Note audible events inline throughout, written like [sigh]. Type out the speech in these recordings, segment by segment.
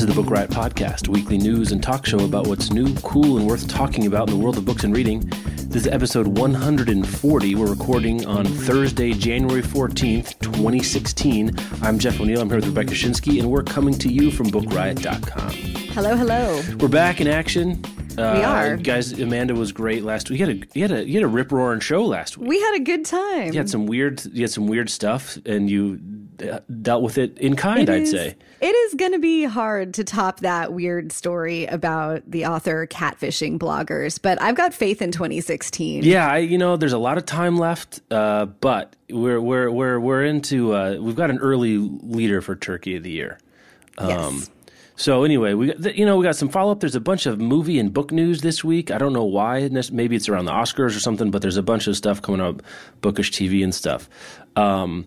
This is the Book Riot Podcast, weekly news and talk show about what's new, cool, and worth talking about in the world of books and reading. This is episode 140. We're recording on Thursday, January 14th, 2016. I'm Jeff O'Neal. I'm here with Rebecca Schinsky, and we're coming to you from BookRiot.com. Hello, hello. We're back in action. Uh, We are. guys. Amanda was great last week. You had a you had a you had a rip roaring show last week. We had a good time. You had some weird you had some weird stuff, and you dealt with it in kind. It I'd is- say. It is going to be hard to top that weird story about the author catfishing bloggers, but I've got faith in 2016. Yeah, I, you know, there's a lot of time left, uh, but we're we're we're we're into uh, we've got an early leader for Turkey of the Year. Yes. So anyway, we got, you know we got some follow up. There's a bunch of movie and book news this week. I don't know why. Maybe it's around the Oscars or something. But there's a bunch of stuff coming up, bookish TV and stuff. Um,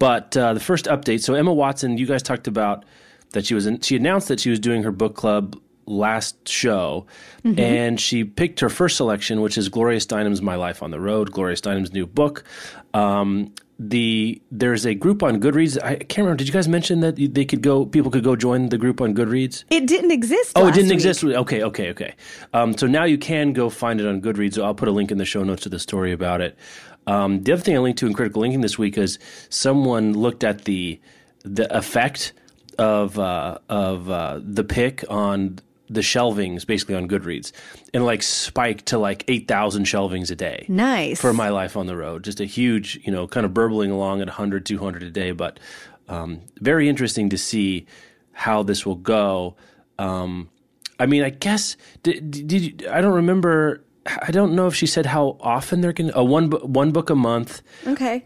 but uh, the first update. So Emma Watson, you guys talked about that she was in, she announced that she was doing her book club last show, and she picked her first selection, which is Gloria Steinem's My Life on the Road. Gloria Steinem's new book. Um, the there's a group on Goodreads. I can't remember. Did you guys mention that they could go? People could go join the group on Goodreads. It didn't exist. Oh, it didn't week. exist. Okay, okay, okay. Um, so now you can go find it on Goodreads. So I'll put a link in the show notes to the story about it. Um, the other thing I linked to in critical linking this week is someone looked at the the effect of uh, of uh, the pick on the shelvings, basically on Goodreads, and like spiked to like eight thousand shelvings a day Nice. for my life on the road. Just a huge, you know, kind of burbling along at 100, 200 a day. But um, very interesting to see how this will go. Um, I mean, I guess did, did you, I don't remember. I don't know if she said how often they're going to a one one book a month, Okay.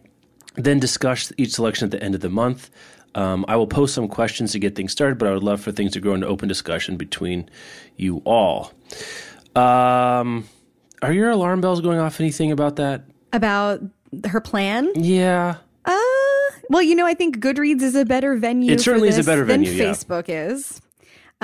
then discuss each selection at the end of the month. Um, I will post some questions to get things started, but I would love for things to grow into open discussion between you all. Um, are your alarm bells going off? Anything about that? About her plan? Yeah. Uh, well, you know, I think Goodreads is a better venue. It certainly for is a this better than venue, yeah. Facebook is.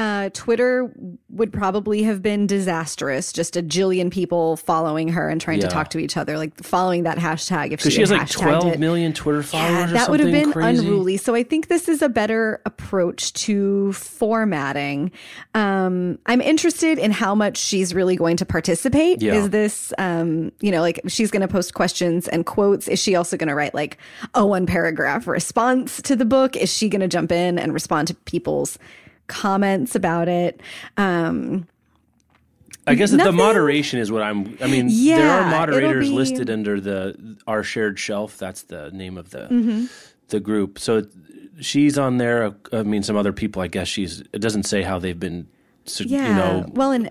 Uh, Twitter would probably have been disastrous. Just a jillion people following her and trying Yeah. to talk to each other, like following that hashtag. If she, she has like hashtagged 12 it. million Twitter followers Yeah, that would have been crazy. unruly. So I think this is a better approach to formatting. Um, I'm interested in how much she's really going to participate. Yeah. Is this, um, you know, like she's going to post questions and quotes? Is she also going to write like a one paragraph response to the book? Is she going to jump in and respond to people's comments about it? Um, I guess that the moderation is what I'm. I mean, there are moderators be- listed under the our shared shelf. That's the name of the Mm-hmm. the group. So she's on there. I mean, some other people. I guess she's. It doesn't say how they've been. so- yeah. You know. well, and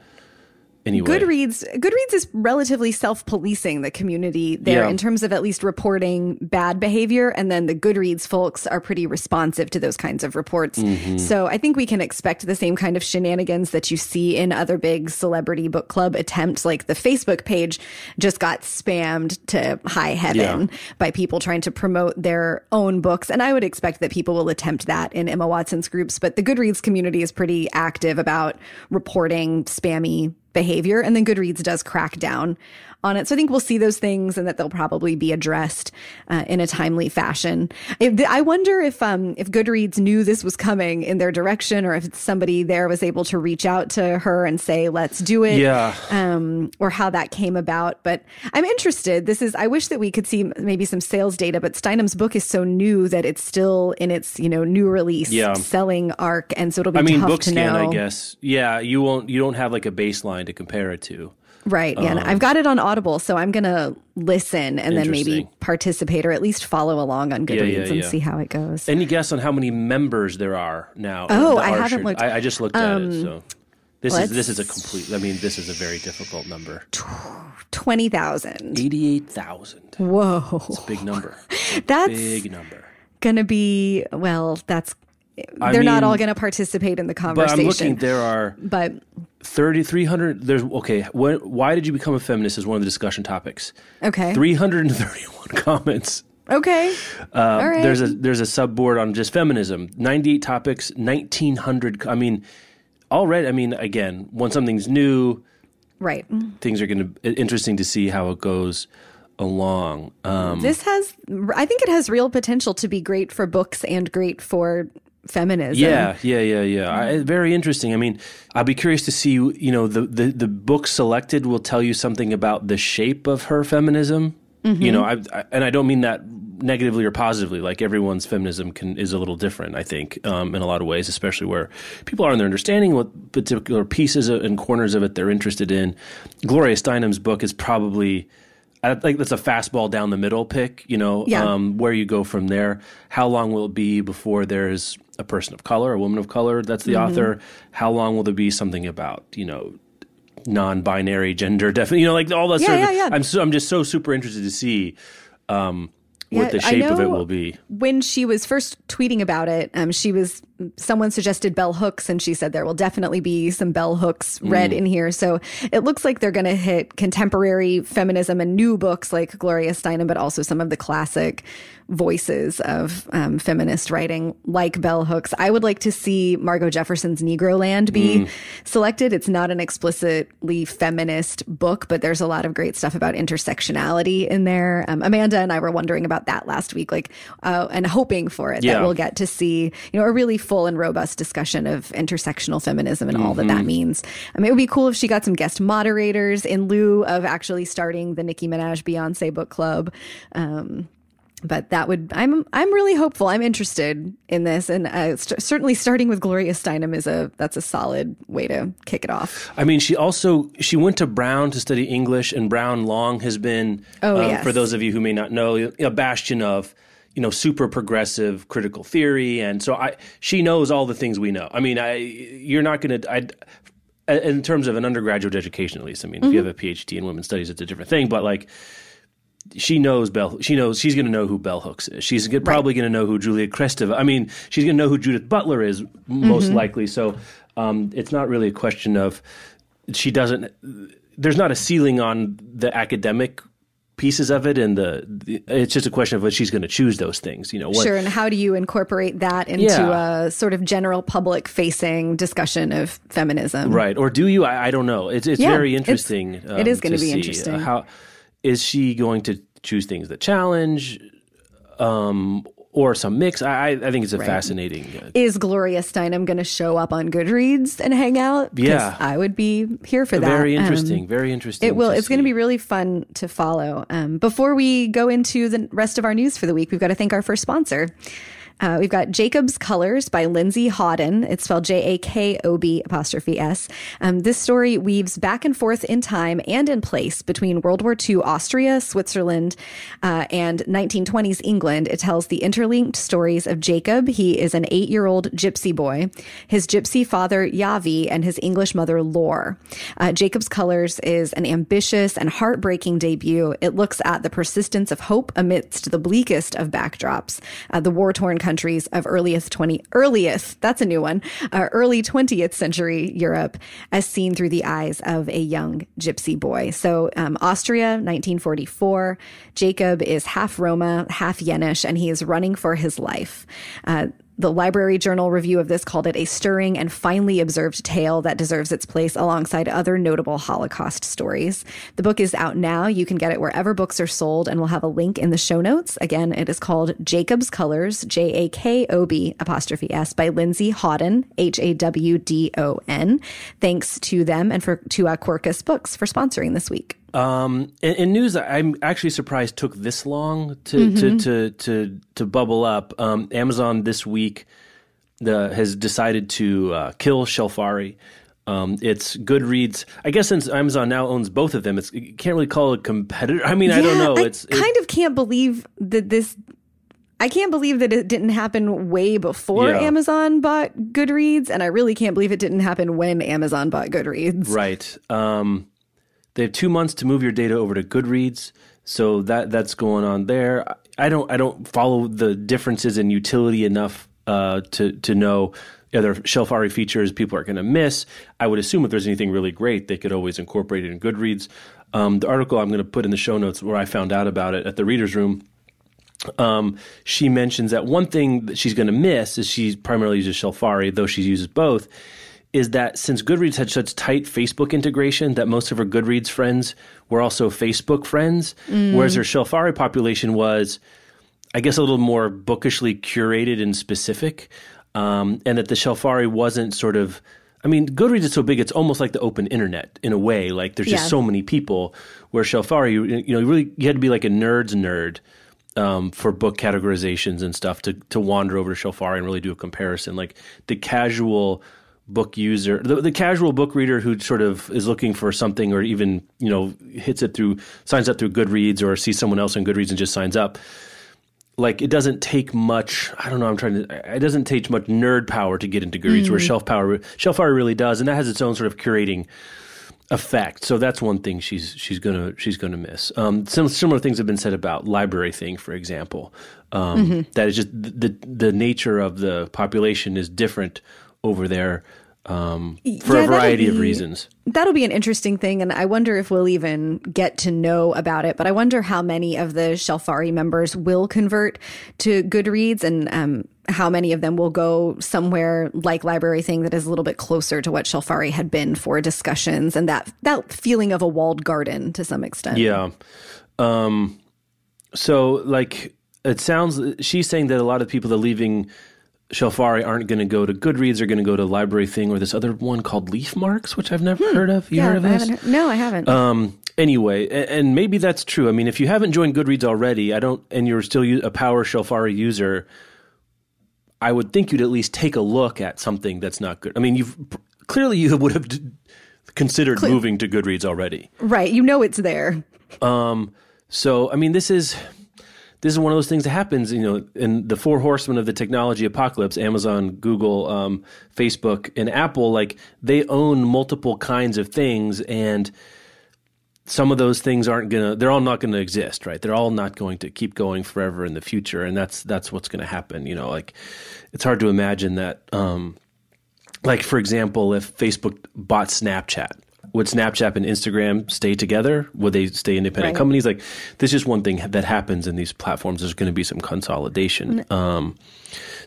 Anyway. Goodreads Goodreads is relatively self-policing the community there Yeah. in terms of at least reporting bad behavior and then the Goodreads folks are pretty responsive to those kinds of reports. Mm-hmm. So I think we can expect the same kind of shenanigans that you see in other big celebrity book club attempts like the Facebook page just got spammed to high heaven Yeah. by people trying to promote their own books and I would expect that people will attempt that in Emma Watson's groups but the Goodreads community is pretty active about reporting spammy behavior and then goodreads does crack down on it so i think we'll see those things and that they'll probably be addressed uh, in a timely fashion If- i wonder if um if goodreads knew this was coming in their direction or if somebody there was able to reach out to her and say let's do it Yeah. um, or how that came about. But I'm interested. This is, I wish that we could see maybe some sales data, but Steinem's book is so new that it's still in its, you know, new release Yeah. selling arc. And so it'll be I mean, tough book to scan. know. I guess. Yeah. You won't. You don't have like a baseline to compare it to. Right. Yeah. and I've got it on Audible, so I'm going to listen and then maybe participate or at least follow along on Goodreads yeah, and yeah. see how it goes. Any guess on how many members there are now? Oh, I haven't looked. Um, I, I just looked at it. So this is this is a complete. I mean, this is a very difficult number. 20,000. Eighty-eight thousand. Whoa. It's a big number. A [laughs] That's big number. to be, well, that's, I they're not mean, all going to participate in the conversation. But. I'm looking. There are But 3,300. There's okay. When, why did you become a feminist? Is one of the discussion topics. okay. 331 [laughs] comments. Okay. Um, All right. There's a there's a subboard on just feminism. 98 topics, 1900. I mean, already. I mean, again, when something's new, right. things are going to interesting to see how it goes along. Um, This has, I think it has real potential to be great for books and great for feminism. yeah, yeah, yeah, yeah. I, very interesting. I mean, I'll be curious to see. You know, the the the book selected will tell you something about the shape of her feminism. You know, I, I and I don't mean that negatively or positively. Like everyone's feminism can is a little different. I think um, in a lot of ways, especially where people are in their understanding what particular pieces and corners of it they're interested in. Gloria Steinem's book is probably. I think that's a fastball down the middle pick, you know, Yeah. um, where you go from there. How long will it be before there's a person of color, a woman of color that's the Mm-hmm. author? How long will there be something about, you know, non-binary gender [laughs] definitely, you know, like all that Yeah, sort of yeah, yeah. I'm so, I'm just so super interested to see um, what Yeah, the shape of it will be. when she was first tweeting about it, um, she was someone suggested bell hooks, and she said there will definitely be some bell hooks read in here. So it looks like they're going to hit contemporary feminism and new books like Gloria Steinem, but also some of the classic voices of um, feminist writing, like bell hooks. I would like to see Margo Jefferson's Negroland be selected. It's not an explicitly feminist book, but there's a lot of great stuff about intersectionality in there. Um, Amanda and I were wondering about that last week, like, uh, and hoping for it Yeah. that we'll get to see, you know, a really full and robust discussion of intersectional feminism and all that Mm-hmm. that means. I mean, it would be cool if she got some guest moderators in lieu of actually starting the Nicki Minaj Beyonce book club. Um, but that would I'm I'm really hopeful. I'm interested in this, and uh, st- certainly starting with Gloria Steinem is a that's a solid way to kick it off. I mean, she also she went to Brown to study English, and Brown long has been, Oh, um, yes. for those of you who may not know, a bastion of you know super progressive critical theory, and so I she knows all the things we know. I mean, I you're not going to I. In terms of an undergraduate education, at least, I mean, if you have a PhD in women's studies, it's a different thing. But like, she knows Bell. She knows she's going to know who Bell Hooks is. She's g- probably going to know who Julia Kristeva. I mean, she's going to know who Judith Butler is most likely. So um, it's not really a question of she doesn't. There's not a ceiling on the academic pieces of it, and the, the it's just a question of what she's going to choose those things. You know, what, Sure, and how do you incorporate that into Yeah. a sort of general public facing discussion of feminism? Right. Or do you? I, I don't know. It's it's Yeah, very interesting. it is um, gonna be see, uh, interesting. How is she going to choose things that challenge, um, or some mix? I I think it's a fascinating. Uh, Is Gloria Steinem going to show up on Goodreads and hang out? Yeah. I would be here for that. very Um, interesting. very interesting. It will. It's going to be really fun to follow. Um, before we go into the rest of our news for the week, we've got to thank our first sponsor. Uh, we've got Jacob's Colors by Lindsay Hawdon. It's spelled J A K O B apostrophe S. Um, this story weaves back and forth in time and in place between World War II Austria, Switzerland, uh, and 1920s England. It tells the interlinked stories of Jacob. He is an eight year old gypsy boy, his gypsy father, Yavi, and his English mother, Lore. Uh, Jacob's Colors is an ambitious and heartbreaking debut. It looks at the persistence of hope amidst the bleakest of backdrops, uh, the war torn countries of earliest 20, earliest, that's a new one, uh, early 20th century Europe, as seen through the eyes of a young gypsy boy. So, um, Austria, 1944. Jacob is half Roma, half Yenish, and he is running for his life. Uh, the Library Journal review of this called it a stirring and finely observed tale that deserves its place alongside other notable Holocaust stories. The book is out now. You can get it wherever books are sold, and we'll have a link in the show notes. Again, it is called Jacob's Colors, J A K O B apostrophe S by Lindsay Hawdon, H A W D O N. Thanks to them and for to uh, Quercus Books for sponsoring this week. Um, in, in news, I'm actually surprised took this long to Mm-hmm. to, to to to bubble up. Um, Amazon this week the, has decided to uh, kill Shelfari. Um, it's Goodreads. I guess since Amazon now owns both of them, it's you can't really call it a competitor. I mean, I don't know. I It's it- kind of can't believe that this. I can't believe that it didn't happen way before Yeah. Amazon bought Goodreads, and I really can't believe it didn't happen when Amazon bought Goodreads. Right. Um, they have two months to move your data over to Goodreads, so that that's going on there. I, don't I don't follow the differences in utility enough uh, to to know other Shelfari features people are going to miss. I would assume if there's anything really great, they could always incorporate it in Goodreads. Um, the article I'm going to put in the show notes where I found out about it at the readers room. Um, she mentions that one thing that she's going to miss is she primarily uses Shelfari, though she uses both. Is that since Goodreads had such tight Facebook integration that most of her Goodreads friends were also Facebook friends, mm. whereas her Shelfari population was, I guess, a little more bookishly curated and specific um, and that the Shelfari wasn't sort of. I mean, Goodreads is so big; it's almost like the open internet in a way. Like there's just yeah. so many people. Where Shelfari, you, you know, you really you had to be like a nerd's nerd um, for book categorizations and stuff to to wander over to Shelfari and really do a comparison. Like the casual book user, the, the casual book reader who sort of is looking for something, or even you know hits it through signs up through Goodreads or sees someone else in Goodreads and just signs up like it doesn't take much. I don't know. I'm trying to. It doesn't take much nerd power to get into Goodreads, mm. where Shelf Power, Shelfari really does, and that has its own sort of curating effect. So that's one thing she's she's gonna she's gonna miss. Um, some similar things have been said about LibraryThing, for example. Um, mm-hmm. that is just the the nature of the population is different over there um, for yeah, a variety be, of reasons. That'll be an interesting thing, and I wonder if we'll even get to know about it. But I wonder how many of the Shelfari members will convert to Goodreads, and um, how many of them will go somewhere like LibraryThing that is a little bit closer to what Shelfari had been for discussions, and that that feeling of a walled garden to some extent. Yeah. Um, so, like, it sounds she's saying that a lot of people are leaving Shelfari aren't going to go to Goodreads. They're going to go to LibraryThing or this other one called Leafmarks, which I've never hmm. heard of. You yeah, heard of this? Heard, no, I haven't. Um, anyway, and, and, maybe that's true. I mean, if you haven't joined Goodreads already, I don't, and you're still a Power Shelfari user, I would think you'd at least take a look at something that's not good. I mean, you've clearly you would have d- considered Cle- moving to Goodreads already, right? You know it's there. Um, so I mean, this is this is one of those things that happens, you know, in the four horsemen of the technology apocalypse, Amazon, Google, um, Facebook, and Apple, like they own multiple kinds of things and some of those things aren't gonna they're all not gonna exist, right? They're all not going to keep going forever in the future. And that's that's what's gonna happen. You know, like it's hard to imagine that um like for example, if Facebook bought Snapchat, would Snapchat and Instagram stay together? Would they stay independent right. companies? Like, this is just one thing that happens in these platforms. There's going to be some consolidation. Um,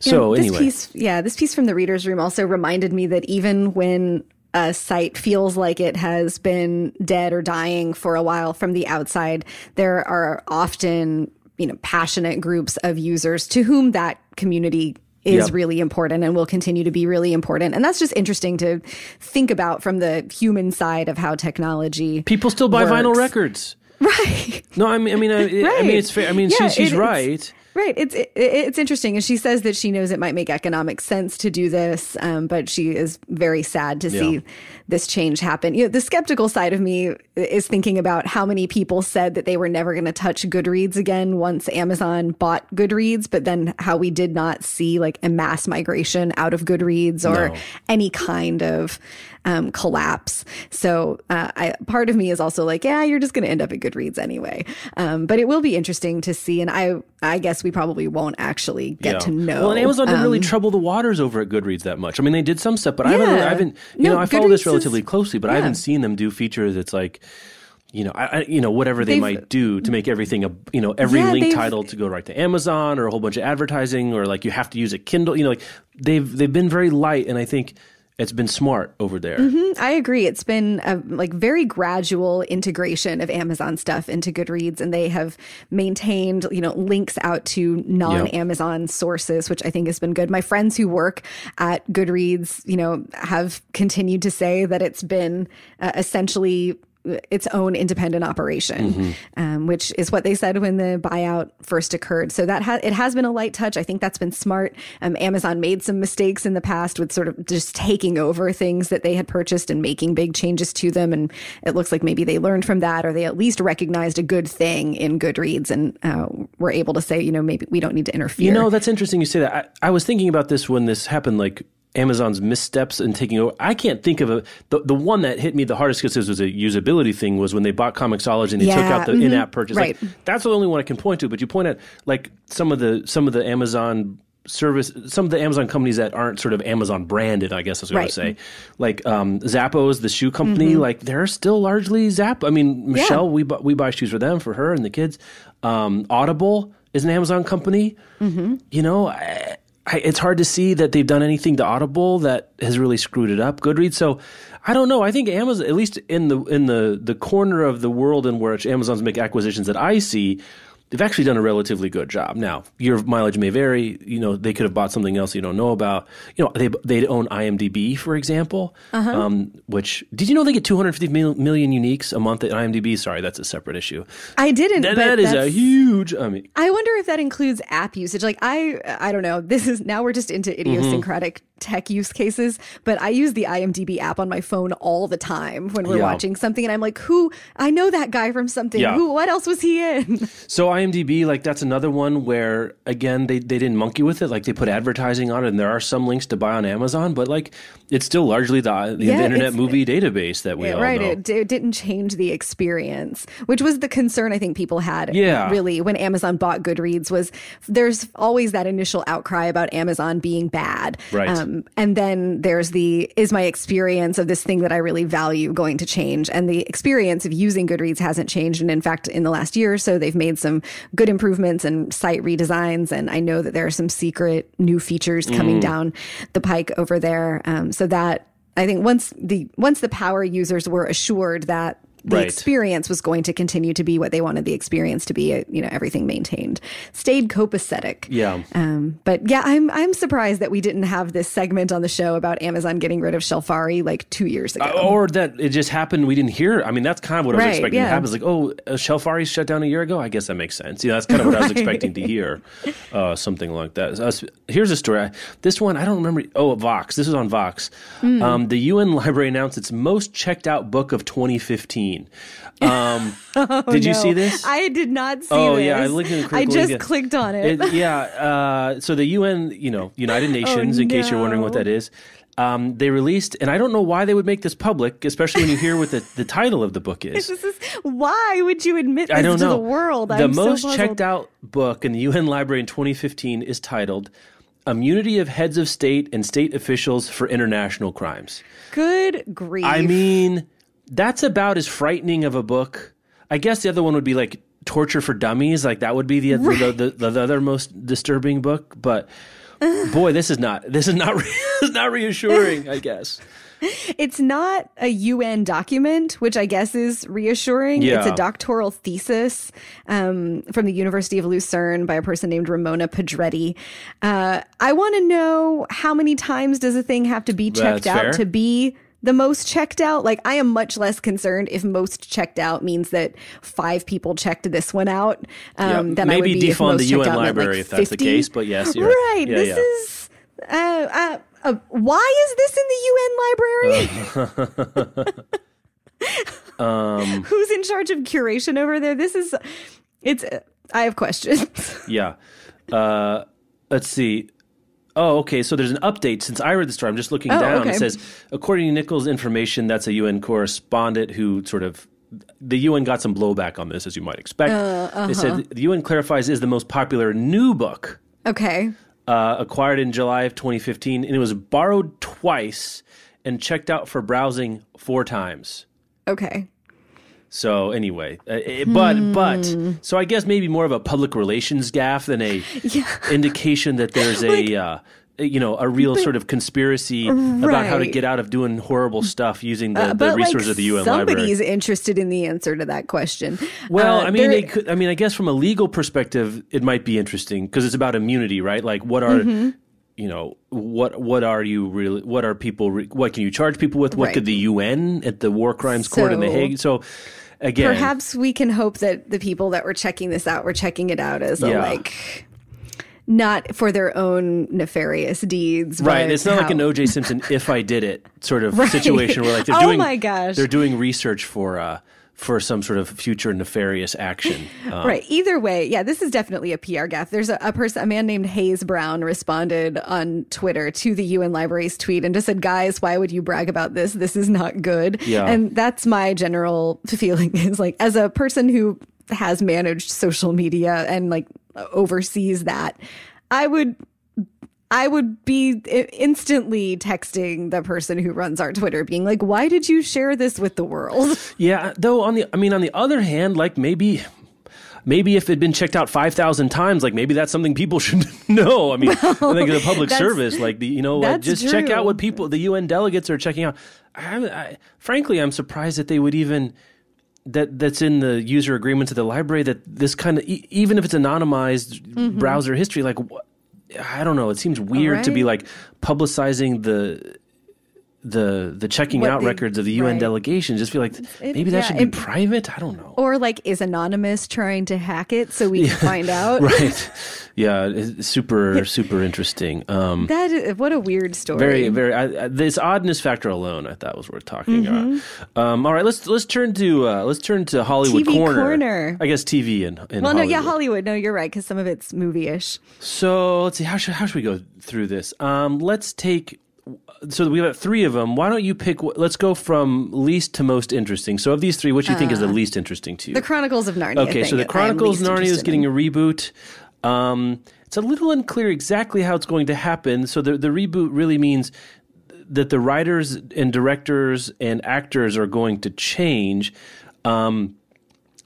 so this anyway, piece, yeah, this piece from the readers' room also reminded me that even when a site feels like it has been dead or dying for a while from the outside, there are often you know passionate groups of users to whom that community is yep. really important and will continue to be really important. And that's just interesting to think about from the human side of how technology. People still buy works. vinyl records. [laughs] Right. No, I mean, I mean, I, right. I mean, it's fair. I mean, yeah, she, she's it, right. Right. It's it, it's interesting, and she says that she knows it might make economic sense to do this, um, but she is very sad to yeah. see this change happen. You know, the skeptical side of me is thinking about how many people said that they were never going to touch Goodreads again once Amazon bought Goodreads, but then how we did not see like a mass migration out of Goodreads or no. any kind of um, collapse. So uh, I, part of me is also like, yeah, you're just going to end up at Goodreads anyway. Um, but it will be interesting to see, and I I guess we probably won't actually get yeah. to know. Well, and Amazon didn't um, really trouble the waters over at Goodreads that much. I mean, they did some stuff, but yeah. I haven't, I haven't, you no, know, I follow this relatively is, closely, but yeah. I haven't seen them do features that's like you know, I, you know, whatever they they've, might do to make everything a, you know, every yeah, link title to go right to Amazon or a whole bunch of advertising or like you have to use a Kindle, you know, like they've they've been very light, and I think it's been smart over there. Mm-hmm, I agree. It's been a like very gradual integration of Amazon stuff into Goodreads, and they have maintained you know links out to non-Amazon yep. sources, which I think has been good. My friends who work at Goodreads, you know, have continued to say that it's been uh, essentially its own independent operation, mm-hmm. um, which is what they said when the buyout first occurred. So that ha- it has been a light touch. I think that's been smart. Um, Amazon made some mistakes in the past with sort of just taking over things that they had purchased and making big changes to them, and it looks like maybe they learned from that, or they at least recognized a good thing in Goodreads and uh, were able to say, you know, maybe we don't need to interfere. You know, that's interesting you say that. I, I was thinking about this when this happened, like Amazon's missteps in taking over. I can't think of a the, the one that hit me the hardest because this was a usability thing was when they bought Comixology and they took out the mhm, in-app purchase. Like, that's the only one I can point to. But you point at like some of the some of the Amazon service, some of the Amazon companies that aren't sort of Amazon branded. I guess I was going Right. to say, like um, Zappos, the shoe company. Like they're still largely Zapp. I mean, Michelle, we bu- we buy shoes for them for her and the kids. Um, Audible is an Amazon company. You know. I, I, it's hard to see that they've done anything to Audible that has really screwed it up. Goodreads, so I don't know. I think Amazon, at least in the in the the corner of the world in which Amazon's make acquisitions that I see, they've actually done a relatively good job. Now, your mileage may vary. You know, they could have bought something else you don't know about. You know, they they own IMDb, for example. Um, which did you know they get 250 mil, million uniques a month at IMDb? Sorry, that's a separate issue. I didn't. That, that is a huge. I mean, I wonder if that includes app usage. Like I, I don't know. This is now we're just into idiosyncratic tech use cases. But I use the IMDb app on my phone all the time when we're Yeah. watching something, and I'm like, who? I know that guy from something. Yeah. Who? What else was he in? [laughs] So IMDb, like that's another one where again they, they didn't monkey with it. Like they put advertising on it, and there are some links to buy on Amazon, but like it's still largely the, the, Yeah, Internet movie database that we all right. know. It, it didn't change the experience, which was the concern I think people had. Yeah. Really, when Amazon bought Goodreads, was there's always that initial outcry about Amazon being bad. Right. Um, and then there's the is my experience of this thing that I really value going to change? And the experience of using Goodreads hasn't changed. And in fact, in the last year or so, they've made some good improvements and site redesigns. And I know that there are some secret new features coming Mm. down the pike over there. Um, so that I think once the once the power users were assured that the Right. experience was going to continue to be what they wanted the experience to be, uh, you know, everything maintained, stayed copacetic. Yeah. Um, but yeah, I'm I'm surprised that we didn't have this segment on the show about Amazon getting rid of Shelfari like two years ago. Uh, or that it just happened. We didn't hear. I mean, that's kind of what I was Right, expecting yeah. to happen. It's like, oh, uh, Shelfari shut down a year ago. I guess that makes sense. You know, that's kind of what I was [laughs] expecting to hear. Uh, something like that. Uh, here's a story. This one I don't remember. Oh, Vox. This is on Vox. Hmm. Um, the UN [laughs] Library announced its most checked out book of 2015. Um, [laughs] did you No, see this? I did not see Oh, this. yeah, I looked at it I just again. clicked on it. It- yeah. Uh, so the UN, you know, United [laughs] Nations, in case you're wondering what Oh, that is, um, they released, and I don't know why they would make this public, especially when you hear what the, the title of the book is. [laughs] this is why would you admit this I don't to know. the world? The I'm most puzzled. checked out book in the UN Library in 2015 is titled "Immunity of Heads of State and State Officials for International Crimes." Good grief! I mean, that's about as frightening of a book. I guess the other one would be like Torture for Dummies. Like that would be the the, the, the, the other most disturbing book. But boy, this is not this is not [laughs] re- this is not reassuring. I guess. [laughs] It's not a UN document, which I guess is reassuring. It's a doctoral thesis um, from the University of Lucerne by a person named Ramona Pedretti. Uh, I want to know how many times does a thing have to be checked That's out fair. to be the most checked out? Like, I am much less concerned if most checked out means that five people checked this one out um, Yeah, than I would maybe be defund the UN library like, if that's the case, but yes, you're- right. yeah, this yeah. is. Uh, uh, uh, why is this in the UN library? [laughs] [laughs] Um, Who's in charge of curation over there? This is. It's. I have questions. Yeah. Uh, let's see. Oh, okay. So there's an update. Since I read the story, I'm just looking Oh, down. okay. It says, according to Nichols' information, that's a UN correspondent who sort of. The UN got some blowback on this, as you might expect. Uh, They uh-huh. said the UN clarifies is the most popular new book okay. uh, acquired in July of 2015, and it was borrowed twice and checked out for browsing four times. Okay. So anyway, uh, it, but Hmm. but so I guess maybe more of a public relations gaffe than a [laughs] yeah. indication that there's a uh, you know a real sort of conspiracy about how to get out of doing horrible stuff using the, Uh, the but resources like of the UN somebody's library. interested in the answer to that question. Well, Uh, I mean, there- could, I mean, I guess from a legal perspective, it might be interesting because it's about immunity, right? Like, what are Mm-hmm. you know what what are you really what are people re- what can you charge people with what Right. could the UN at the war crimes court in the Hague so again perhaps we can hope that the people that were checking this out were checking it out as a like. Not for their own nefarious deeds, Right. It's not like an OJ Simpson if I did it sort of [laughs] Right. situation where like they're Oh doing my gosh. they're doing research for uh for some sort of future nefarious action. Um, [laughs] right. Either way, yeah, this is definitely a PR gaffe. There's a, a, person, a man named Hayes Brown, responded on Twitter to the UN Library's tweet and just said, "Guys, why would you brag about this? This is not good." Yeah. And that's my general [laughs] feeling. Is like as a person who has managed social media and like oversees that, I would I would be instantly texting the person who runs our Twitter, being like, "Why did you share this with the world?" [laughs] Yeah, though on the, I mean, on the other hand, like maybe maybe if it had been checked out 5,000 times, like maybe that's something people [laughs] should know. I mean, well, I think the public service, like the, you know, like just true. check out what people, the UN delegates are checking out. I, I, frankly, I'm surprised that they would even, that that's in the user agreements of the library that this kind of, e- even if it's anonymized mm-hmm. browser history, like what, I don't know. It seems weird right. to be like publicizing the the the checking what out they, records of the UN right. delegation. Just feel like it, maybe that yeah, should be it, private. I don't know. Or like is anonymous trying to hack it so we yeah, can find [laughs] out? right. Yeah. super [laughs] super interesting. Um, that is, what a weird story. Very very. I, I, this oddness factor alone, I thought was worth talking mm-hmm. about. Um, all right. Let's let's turn to uh, let's turn to Hollywood TV corner. corner. I guess TV and well, Hollywood. no, yeah, Hollywood. No, you're right because some of it's movie-ish. So let's see. How should how should we go through this? Um, let's take so we have three of them. Why don't you pick? Let's go from least to most interesting. So of these three, which do you uh, think is the uh, least interesting to you? The Chronicles of Narnia. Okay, so the Chronicles of Narnia is getting a reboot. Um, it's a little unclear exactly how it's going to happen. So the the reboot really means that the writers and directors and actors are going to change. Um,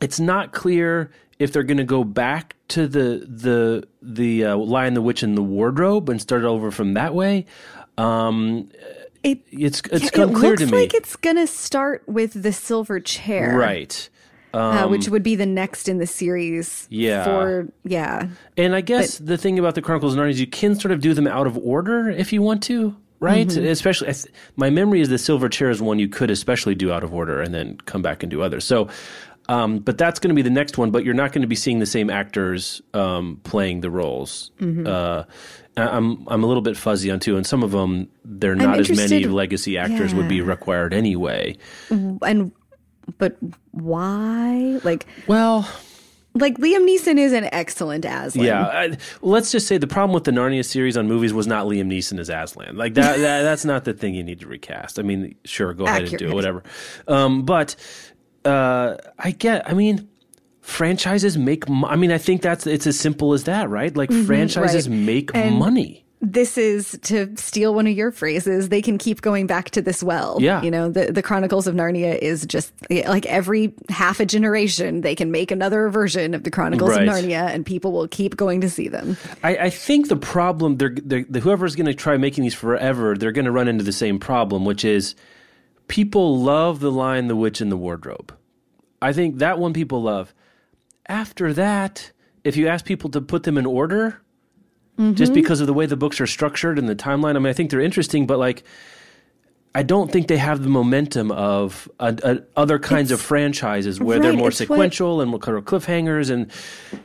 it's not clear if they're going to go back to the the the uh, Lion, the Witch, and the Wardrobe and start over from that way, um, it, it's it's it looks to me. like it's gonna start with the silver chair, right? Um, uh, which would be the next in the series. Yeah. For yeah. And I guess but, the thing about the Chronicles of Narnia is you can sort of do them out of order if you want to, right? Mm-hmm. Especially, my memory is the Silver Chair is one you could especially do out of order and then come back and do others. So. Um, but that's going to be the next one. But you're not going to be seeing the same actors um, playing the roles. Mm-hmm. Uh, I'm I'm a little bit fuzzy on two, and some of them they're not as many legacy actors yeah. would be required anyway. And but why? Like, well, like Liam Neeson is an excellent Aslan. Yeah, I, let's just say the problem with the Narnia series on movies was not Liam Neeson as Aslan. Like that, that that's not the thing you need to recast. I mean, sure, go Accurate. ahead and do it, whatever. Um, but uh, I get. I mean franchises make mo- i mean i think that's it's as simple as that right like mm-hmm, franchises right. make and money this is to steal one of your phrases they can keep going back to this well yeah you know the, the chronicles of narnia is just like every half a generation they can make another version of the chronicles right. of narnia and people will keep going to see them i, I think the problem they're, they're whoever's going to try making these forever they're going to run into the same problem which is people love the lion the witch and the wardrobe i think that one people love after that, if you ask people to put them in order, mm-hmm. just because of the way the books are structured and the timeline, I mean, I think they're interesting, but like, I don't think they have the momentum of uh, uh, other kinds it's, of franchises where right, they're more sequential what, and more kind of cliffhangers, and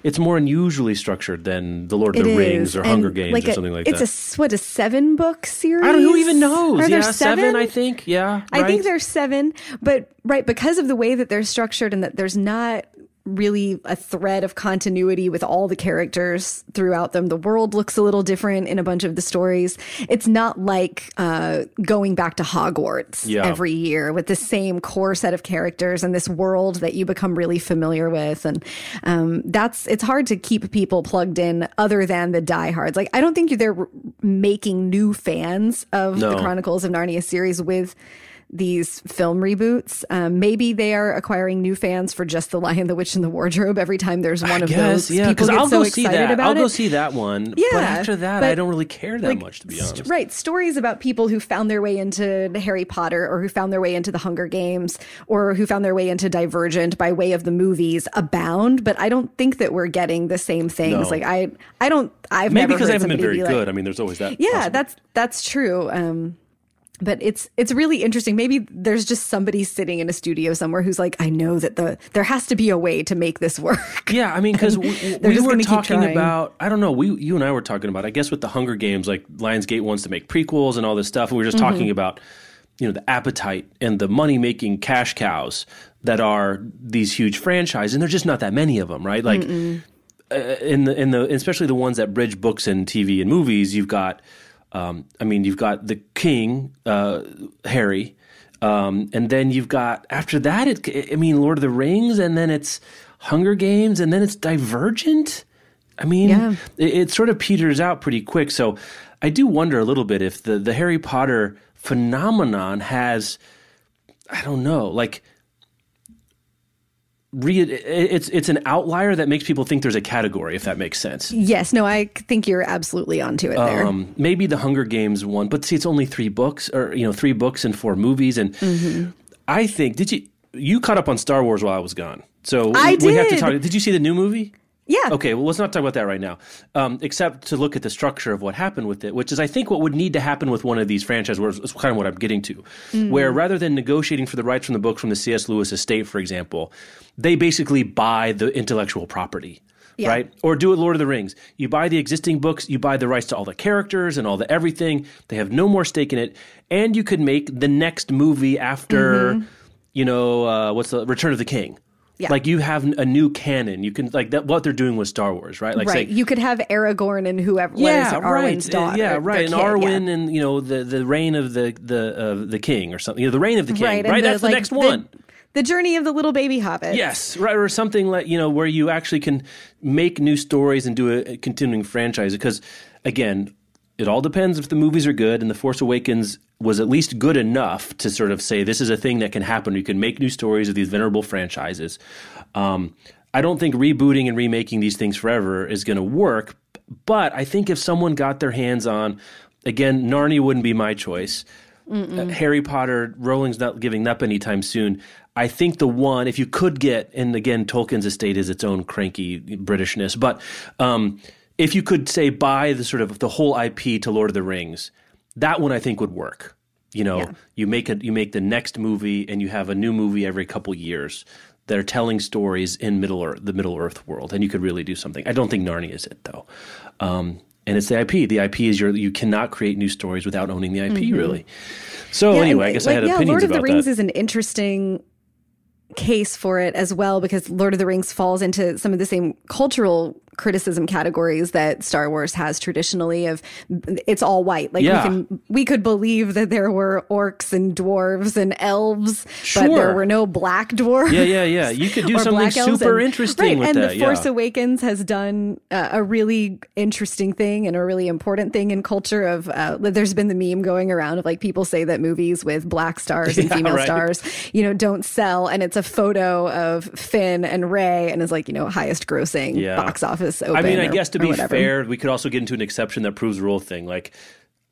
it's more unusually structured than The Lord of the Rings or and Hunger Games like or something like it's that. It's a what a seven book series. I don't know who even knows. Are yeah, there seven? seven? I think. Yeah, right? I think there's seven, but right because of the way that they're structured and that there's not really a thread of continuity with all the characters throughout them. The world looks a little different in a bunch of the stories. It's not like uh, going back to Hogwarts yeah. every year with the same core set of characters and this world that you become really familiar with. And um, that's it's hard to keep people plugged in other than the diehards. Like I don't think they're making new fans of no. the Chronicles of Narnia series with these film reboots. Um, maybe they are acquiring new fans for just The Lion, the Witch, and the Wardrobe every time there's one I of guess, those. Yeah, People get I'll so go excited see that. I'll it. go see that one. Yeah, but after that, but, I don't really care that like, much, to be honest. Right, stories about people who found their way into Harry Potter, or who found their way into the Hunger Games, or who found their way into Divergent by way of the movies abound. But I don't think that we're getting the same things. No. Like I, I don't. I've maybe because I haven't been very be good. I mean, there's always that. Yeah, possible. that's that's true. Um, but it's it's really interesting. Maybe there's just somebody sitting in a studio somewhere who's like, I know that the there has to be a way to make this work. [laughs] Yeah, I mean, because we, we were talking about I don't know. We you and I were talking about I guess with the Hunger Games, like Lionsgate wants to make prequels and all this stuff. And we were just mm-hmm. talking about you know the appetite and the money making cash cows that are these huge franchises, and there's just not that many of them, right? Like uh, in the in the especially the ones that bridge books and TV and movies, you've got, um, I mean, you've got the King, uh, Harry, um, and then you've got after that, it, I mean, Lord of the Rings, and then it's Hunger Games, and then it's Divergent. I mean, Yeah. it, it sort of peters out pretty quick. So I do wonder a little bit if the the Harry Potter phenomenon has, I don't know, like. Re, it's it's an outlier that makes people think there's a category, if that makes sense. Yes, no, I think you're absolutely onto it there. Um, maybe the Hunger Games one, but see, it's only three books, or you know, three books and four movies. And Mm-hmm. I think did you you caught up on Star Wars while I was gone? So I we have to did. talk. Did you see the new movie? Yeah. Okay, well, let's not talk about that right now. Um, except to look at the structure of what happened with it, which is, I think, what would need to happen with one of these franchises. Where it's kind of what I'm getting to, Mm. where rather than negotiating for the rights from the book from the C.S. Lewis estate, for example, they basically buy the intellectual property. Yeah. Right? Or do it Lord of the Rings. You buy the existing books, you buy the rights to all the characters and all the everything. They have no more stake in it. And you could make the next movie after, you know, uh, what's the Return of the King. Yeah. Like you have a new canon. You can like that. What they're doing with Star Wars, right? Like right. say, you could have Aragorn and whoever. yeah, right. Arwen's daughter. yeah, right. And kid, yeah. Arwen and you know the the reign of the the uh, the king or something. You know, the reign of the king, Right. right? That's the, like, next one. The journey of the little baby hobbit. Yes, right, or something like you know where you actually can make new stories and do a, a continuing franchise. Because again, it all depends if the movies are good, and The Force Awakens was at least good enough to sort of say this is a thing that can happen. You can make new stories of these venerable franchises. Um, I don't think rebooting and remaking these things forever is going to work, but I think if someone got their hands on, again, Narnia wouldn't be my choice. Uh, Harry Potter, Rowling's not giving up anytime soon. I think the one, if you could get, and again, Tolkien's estate is its own cranky Britishness, but um, if you could say buy the sort of the whole IP to Lord of the Rings, that one I think would work. You know, Yeah. you make it, you make the next movie, and you have a new movie every couple years that are telling stories in Middle Earth, the Middle Earth world, and you could really do something. I don't think Narnia is it though, um, and it's the IP. The IP is your you cannot create new stories without owning the IP, really. So Mm-hmm. Yeah, anyway, I guess like, I had yeah, opinions Lord of the Rings that. is an interesting case for it as well because Lord of the Rings falls into some of the same cultural criticism categories that Star Wars has traditionally of it's all white like Yeah. we can we could believe that there were orcs and dwarves and elves but there were no black dwarves Yeah, yeah, yeah. You could do [laughs] something super and- interesting right, with and that. the Force yeah. Awakens has done uh, a really interesting thing and a really important thing in culture. Of uh, there's been the meme going around of like people say that movies with black stars and [laughs] Yeah, female right. stars, you know, don't sell, and it's a photo of Finn and Rey, and is like you know highest grossing box office. Open I mean, I or- guess to be fair, we could also get into an exception that proves the rule thing. Like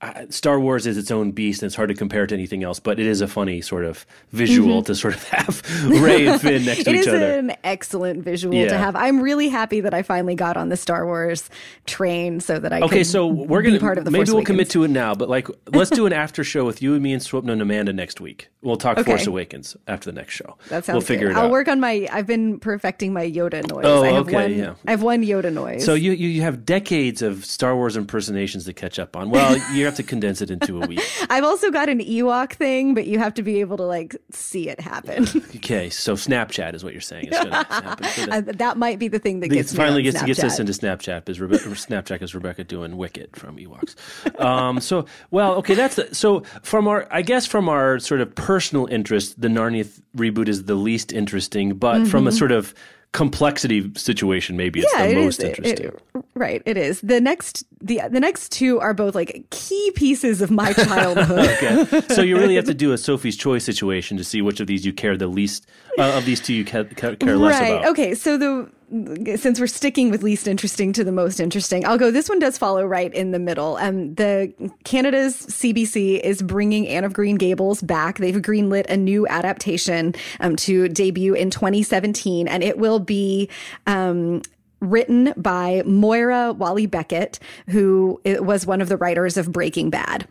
uh, Star Wars is its own beast, and it's hard to compare it to anything else. But it is a funny sort of visual to sort of [laughs] have Rey and Finn next to Mm-hmm. Each is other. an excellent visual to have. I'm really happy that I finally got on the Star Wars train so that I Okay, could so we're gonna part of the maybe Force we'll commit to it now, but like let's do an after show with you and me and Swapna and Amanda next week. We'll talk Okay. Force Awakens after the next show. That sounds We'll figure good. it I'll out. work on my. I've been perfecting my Yoda noise. Oh, I have okay, one, yeah. I have one Yoda noise. So you, you you have decades of Star Wars impersonations to catch up on. Well, [laughs] you have to condense it into a week. [laughs] I've also got an Ewok thing, but you have to be able to like see it happen. Okay, so Snapchat is what you're saying. Is going [laughs] to happen. That might be the thing that It gets finally gets gets us into Snapchat is Rebecca, [laughs] Snapchat is Rebecca doing Wicket from Ewoks. Um, so well, okay, that's the, so from our I guess from our sort of personal interest, the Narnia th- reboot is the least interesting, but from a sort of complexity situation, maybe it's. Yeah, the it most is. Interesting. it- right, it is. The next the the next two are both like key pieces of my childhood. [laughs] okay, so you really have to do a Sophie's Choice situation to see which of these you care the least uh, of these two you ca- ca- care less right. about. Okay. So the since we're sticking with least interesting to the most interesting, I'll go. This one does follow right in the middle. Um, the Canada's CBC is bringing Anne of Green Gables back. They've greenlit a new adaptation um, to debut in 2017, and it will be. Um, Written by Moira Walley-Beckett, who was one of the writers of Breaking Bad.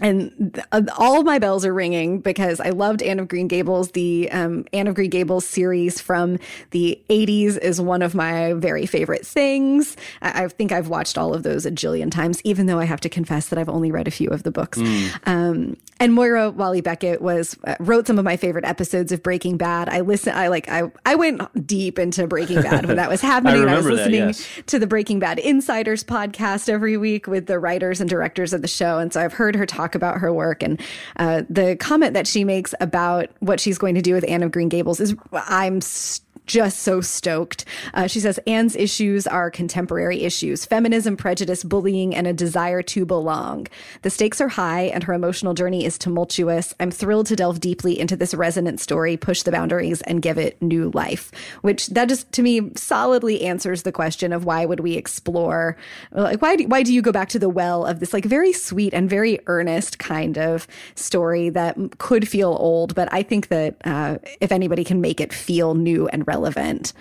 And th- uh, all of my bells are ringing because I loved Anne of Green Gables. The um, Anne of Green Gables series from the 80s is one of my very favorite things. I, I think I've watched all of those a jillion times, even though I have to confess that I've only read a few of the books. Um, and Moira Walley-Beckett was uh, wrote some of my favorite episodes of Breaking Bad. I listen, I like, I I went deep into Breaking Bad when that was [laughs] happening. I, I was listening that, yes. to the Breaking Bad Insiders podcast every week with the writers and directors of the show, and so I've heard her talk about her work and uh, the comment that she makes about what she's going to do with Anne of Green Gables is I'm. St- just so stoked. Uh, she says Anne's issues are contemporary issues feminism, prejudice, bullying, and a desire to belong. The stakes are high, and her emotional journey is tumultuous. I'm thrilled to delve deeply into this resonant story, push the boundaries, and give it new life. Which that just to me solidly answers the question of why would we explore, like why do, why do you go back to the well of this like very sweet and very earnest kind of story that could feel old, but I think that uh, if anybody can make it feel new and relevant relevant.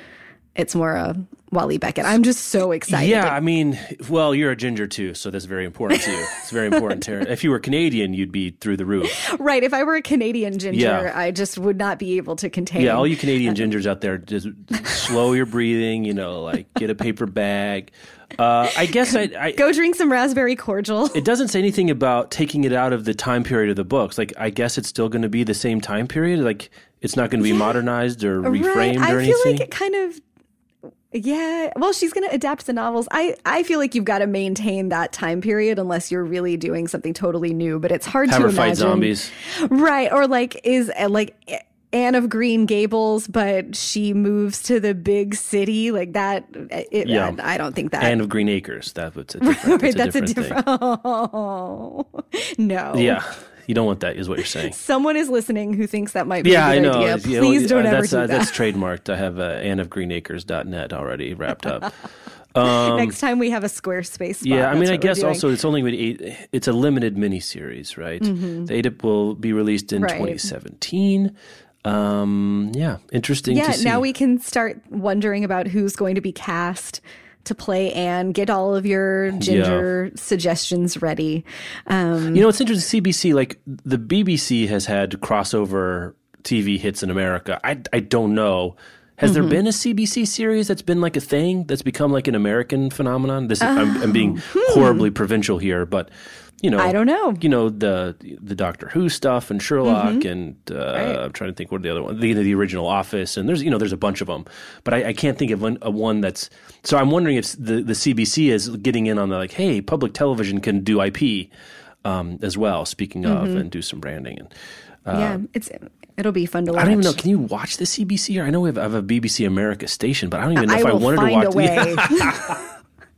It's more a Walley Beckett. I'm just so excited. Yeah, I mean, well, you're a ginger too, so that's very important to you. It's very important to If you were Canadian, you'd be through the roof. [laughs] Right. If I were a Canadian ginger, yeah. I just would not be able to contain. Yeah, all you Canadian gingers out there, just slow your breathing. You know, like get a paper bag. Uh, I guess I, I, go drink some raspberry cordial. It doesn't say anything about taking it out of the time period of the books. Like, I guess it's still going to be the same time period. Like, it's not going to be yeah. modernized or reframed right. or anything. I feel like it kind of. Yeah, well, she's going to adapt the novels. I, I feel like you've got to maintain that time period unless you're really doing something totally new. But it's hard Have to imagine, fight zombies, right? Or like is like Anne of Green Gables, but she moves to the big city like that. It, yeah. I, don't think that Anne of Green Acres. That was a [laughs] different. right, that's a different. A different [laughs] oh, no. Yeah. You don't want that, is what you're saying. [laughs] Someone is listening who thinks that might be yeah, a good I know. idea. Please yeah, don't uh, ever that's, do uh, that. That's trademarked. I have uh, anneofgreenacres.net already wrapped up. [laughs] Um, Next time we have a Squarespace. Spot, yeah, I mean, I guess also it's only eight, it's a limited miniseries, right? Mm-hmm. The ADIP will be released in right. 2017. Um, yeah, interesting. Yeah, now we can start wondering about who's going to be cast to play Anne. Get all of your ginger yeah. suggestions ready. Um, you know, it's interesting. CBC, like the BBC, has had crossover TV hits in America. I I don't know. Has mm-hmm. there been a CBC series that's been like a thing that's become like an American phenomenon? This oh. I'm, I'm, being hmm. horribly provincial here, but you know, I don't know. You know the the Doctor Who stuff and Sherlock mm-hmm. and uh, right. I'm trying to think what the other one, the, the original Office, and there's you know there's a bunch of them, but I, I can't think of one, a one that's. So I'm wondering if the the CBC is getting in on the like, hey, public television can do IP um, as well. Speaking of, mm-hmm. and do some branding and. Uh, yeah, it's it'll be fun to watch. I don't even know. Can you watch the CBC? Or I know we have, I have a BBC America station, but I don't even know I if I wanted to watch.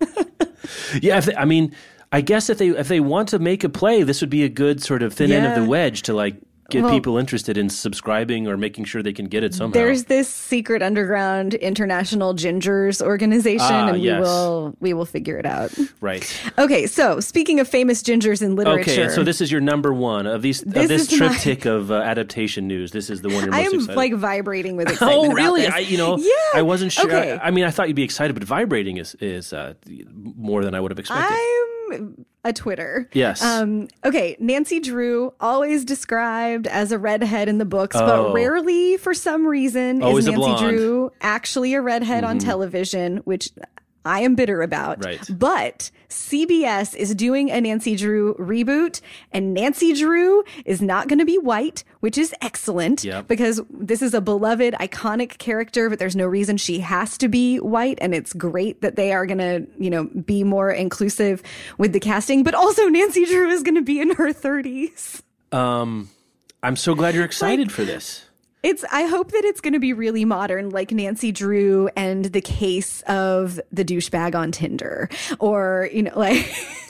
A [laughs] yeah, they, I mean, I guess if they if they want to make a play, this would be a good sort of thin yeah. end of the wedge to like get well, people interested in subscribing or making sure they can get it somehow. There's this secret underground international gingers organization, ah, and yes. we will we will figure it out. Right. Okay. So speaking of famous gingers in literature, okay. So this is your number one of these this of this triptych my... of uh, adaptation news. This is the one you're most I am excited. like vibrating with [laughs] excitement. oh, really? I, you know, yeah. I wasn't sure. Okay. I, I, mean, I thought you'd be excited, but vibrating is is uh, more than I would have expected. I'm a Twitter. Yes. Um, okay. Nancy Drew, always described as a redhead in the books, oh. but rarely, for some reason, always is Nancy Drew actually a redhead mm-hmm. on television, which I am bitter about. Right. But CBS is doing a Nancy Drew reboot, and Nancy Drew is not going to be white, which is excellent yep. because this is a beloved, iconic character, but there's no reason she has to be white. And it's great that they are going to, you know, be more inclusive with the casting. But also, Nancy Drew is going to be in her 30s. Um, I'm so glad you're excited like, for this. It's I hope that it's going to be really modern like Nancy Drew and the case of the douchebag on Tinder or you know [laughs] like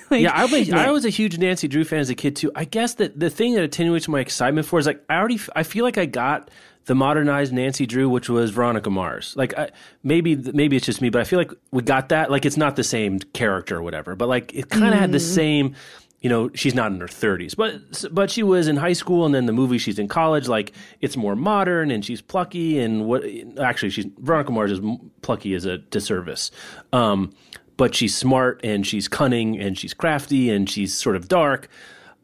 Like, yeah, I was, yeah. I was a huge Nancy Drew fan as a kid too. I guess that the thing that attenuates my excitement for is like I already I feel like I got the modernized Nancy Drew, which was Veronica Mars. Like I, maybe maybe it's just me, but I feel like we got that. Like it's not the same character or whatever, but like it kind of mm. had the mm. same you know she's not in her 30s but but she was in high school and then the movie she's in college like it's more modern and she's plucky and what actually she's Veronica Mars is plucky as a disservice. Um, but she's smart and she's cunning and she's crafty and she's sort of dark.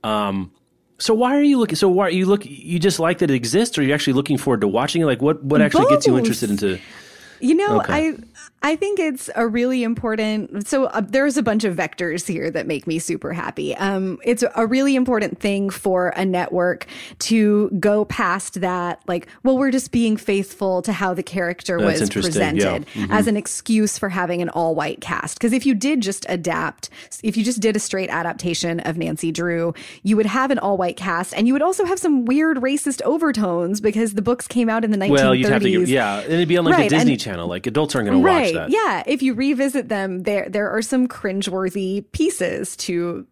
Um, so why are you looking so why are you look you just like that it exists or are you actually looking forward to watching it? Like what what actually Both. gets you interested into You know, Okay. I I think it's a really important. So uh, there's a bunch of vectors here that make me super happy. Um, it's a really important thing for a network to go past that, like, well, we're just being faithful to how the character That's was interesting, yeah. presented as an excuse for having an all white cast. Because if you did just adapt, if you just did a straight adaptation of Nancy Drew, you would have an all white cast, and you would also have some weird racist overtones because the books came out in the 1930s. Well, you'd have to yeah, and it'd be on like Right, a Disney and- Channel. Like adults aren't going to watch right that. yeah if you revisit them there there are some cringeworthy pieces to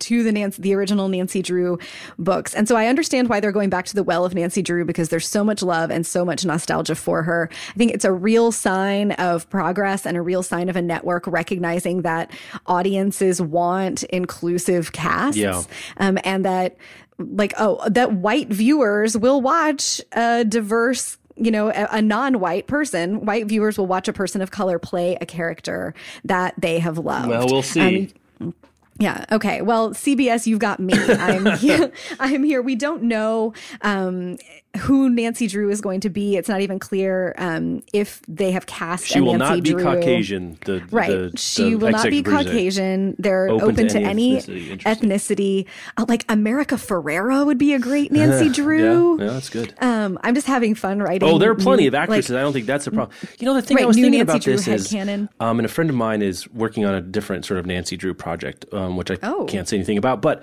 to the Nancy, the original Nancy Drew books. And so I understand why they're going back to the well of Nancy Drew because there's so much love and so much nostalgia for her. I think it's a real sign of progress and a real sign of a network recognizing that audiences want inclusive casts. Yeah. Um, and that like, oh, that white viewers will watch a diverse you know, a, a non-white person, white viewers will watch a person of color play a character that they have loved. Well, we'll see. Um, yeah. Okay. Well, CBS, you've got me. [laughs] I'm here. [laughs] I'm here. We don't know um, who Nancy Drew is going to be. It's not even clear um, if they have cast. She will Nancy not be Drew. Caucasian. The, Right. the- she the will not be. Caucasian. They're Open open, to to, any ethnicity. Ethnicity. Uh, like America Ferrera would be a great Nancy [laughs] Drew. Yeah, yeah, that's good. Um, I'm just having fun writing. Oh, there are plenty new- of actresses. like- I don't think that's a problem. You know, the thing I was thinking Nancy about Drew this is, headcanon. um, and a friend of mine is working on a different sort of Nancy Drew project, um, which I Oh. can't say anything about. But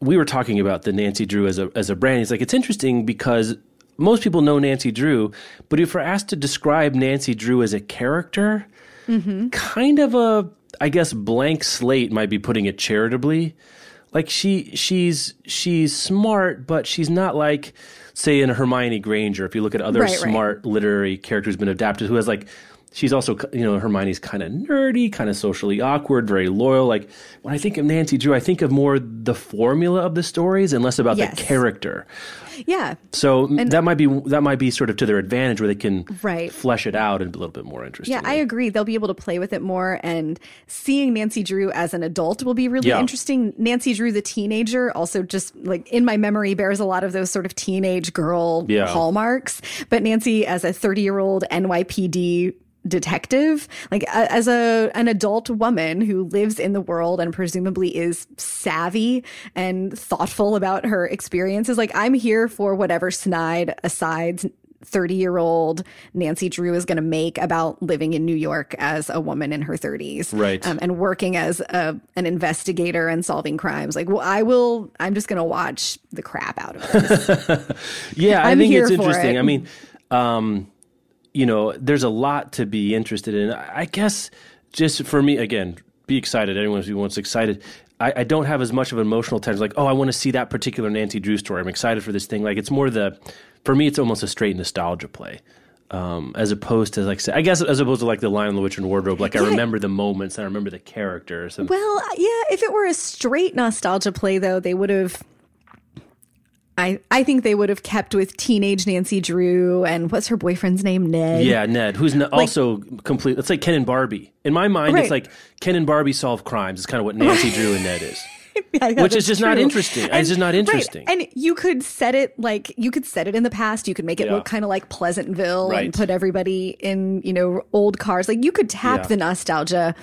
we were talking about the Nancy Drew as a as a brand. He's like, it's interesting because most people know Nancy Drew, but if we're asked to describe Nancy Drew as a character, Mm-hmm. kind of a, I guess, blank slate might be putting it charitably. Like she, she's she's smart, but she's not like, say, in Hermione Granger. If you look at other Right, right. smart literary characters who's been adapted, who has like, she's also, you know, Hermione's kind of nerdy, kind of socially awkward, very loyal. Like when I think of Nancy Drew, I think of more the formula of the stories and less about Yes. the character. Yeah. So that might be that might be sort of to their advantage, where they can Right. flesh it out and be a little bit more interesting. Yeah, I agree. They'll be able to play with it more, and seeing Nancy Drew as an adult will be really Yeah. interesting. Nancy Drew, the teenager, also just like in my memory, bears a lot of those sort of teenage girl Yeah. hallmarks. But Nancy, as a 30 year old NYPD detective like a, as a an adult woman who lives in the world and presumably is savvy and thoughtful about her experiences like i'm here for whatever snide asides 30 year old Nancy Drew is going to make about living in New York as a woman in her 30s. Right. Um, and working as a, an investigator and solving crimes. Like, well, I will, I'm just going to watch the crap out of it. [laughs] Yeah, I think it's interesting. it. I mean, um, you know, there's a lot to be interested in. I guess just for me, again, be excited. Anyone who wants excited. I, I don't have as much of an emotional attachment. Like, oh, I want to see that particular Nancy Drew story. I'm excited for this thing. Like, it's more the, for me, it's almost a straight nostalgia play. Um, as opposed to like, I guess, as opposed to like the Lion, the Witch, and Wardrobe. Like, I remember the moments and I remember the characters. And well, yeah, if it were a straight nostalgia play, though, they would have. I, I think they would have kept with teenage Nancy Drew and what's her boyfriend's name? Ned. Yeah, Ned, who's n- also complete. It's like Ken and Barbie. In my mind, Right. it's like Ken and Barbie solve crimes. It's kind of what Nancy Drew and Ned is. [laughs] Yeah, Which is just not true. interesting. It's just not right, interesting. And you could set it like you could set it in the past. You could make it Yeah. look kind of like Pleasantville Right. and put everybody in, you know, old cars. Like you could tap Yeah. the nostalgia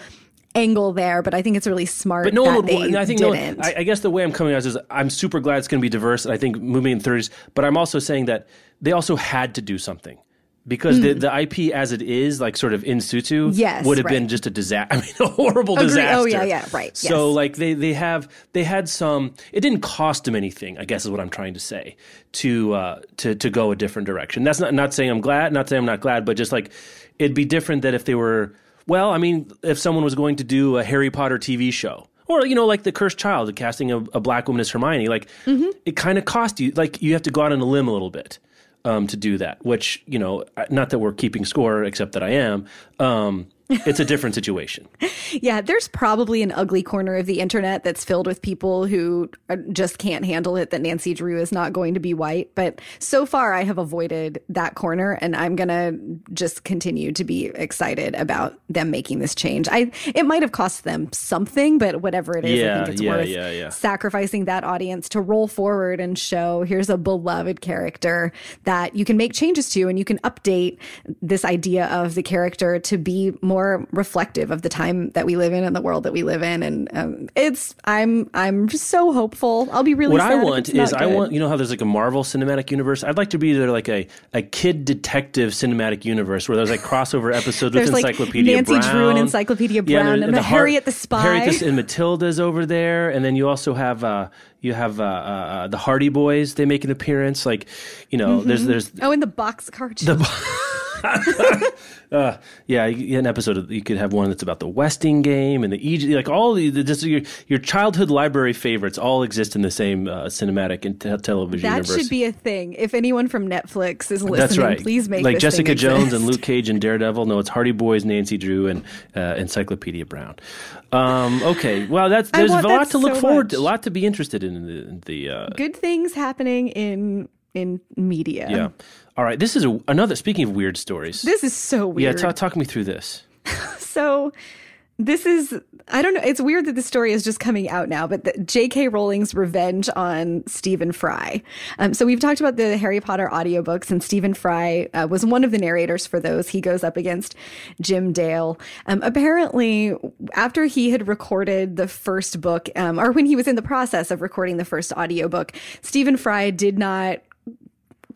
angle there, but I think it's really smart But no one would. they I think no one. I, I guess the way I'm coming at it is I'm super glad it's going to be diverse, and I think moving in 30s. But I'm also saying that they also had to do something because the, the IP as it is, like sort of in situ, Mm. Yes, would have been just a disaster. [laughs] I mean, a horrible Agree. disaster. Oh, yeah, yeah, right, So yes. like they they have they had some. It didn't cost them anything. I guess is what I'm trying to say to uh, to to go a different direction. That's not not saying I'm glad, not saying I'm not glad, but just like it'd be different that if they were. Well, I mean, if someone was going to do a Harry Potter TV show, or you know, like the Cursed Child, the casting of a black woman as Hermione, like Mm-hmm. it kind of cost you. Like you have to go out on a limb a little bit um, to do that. Which you know, not that we're keeping score, except that I am. Um, it's a different situation. [laughs] Yeah, there's probably an ugly corner of the internet that's filled with people who uh, just can't handle it that Nancy Drew is not going to be white. But so far, I have avoided that corner, and I'm gonna just continue to be excited about them making this change. I it might have cost them something, but whatever it is, Yeah, I think it's yeah, worth yeah, yeah. sacrificing that audience to roll forward and show here's a beloved character that you can make changes to, and you can update this idea of the character to be more reflective of the time that we live in and the world that we live in. And um, it's I'm I'm just so hopeful. I'll be really. what I want is not I want you know how there's like a Marvel cinematic universe. I'd like to be there like a, a kid detective cinematic universe where there's like crossover episodes with like, Encyclopedia Nancy Brown, Drew and Encyclopedia Brown, and the Har- Harriet the Spy. Harriet the, and Matilda's over there, and then you also have uh, you have uh, uh, uh, the Hardy Boys. They make an appearance. Like you know, there's there's Oh, in the boxcar. [laughs] [laughs] uh, yeah, an episode. Of, you could have one that's about the Westing game and the Egypt, like all the, the just your, your childhood library favorites all exist in the same uh, cinematic and te- television that universe. should be a thing. If anyone from Netflix is listening, That's right. please make like Jessica Jones and Luke Cage and Daredevil. No, it's Hardy Boys, Nancy Drew, and uh, Encyclopedia Brown. Um, okay, well, that's there's a lot to look so forward to, a lot to be interested in. in the, in the uh, Good things happening in in media. yeah. All right, this is a, another. Speaking of weird stories, This is so yeah, weird. talk, talk me through this. [laughs] So this is I don't know. It's weird that the story is just coming out now, but the, J.K. Rowling's revenge on Stephen Fry. Um, so we've talked about the Harry Potter audiobooks, and Stephen Fry uh, was one of the narrators for those. He goes up against Jim Dale. Um, apparently, after he had recorded the first book, um, or when he was in the process of recording the first audiobook, Stephen Fry did not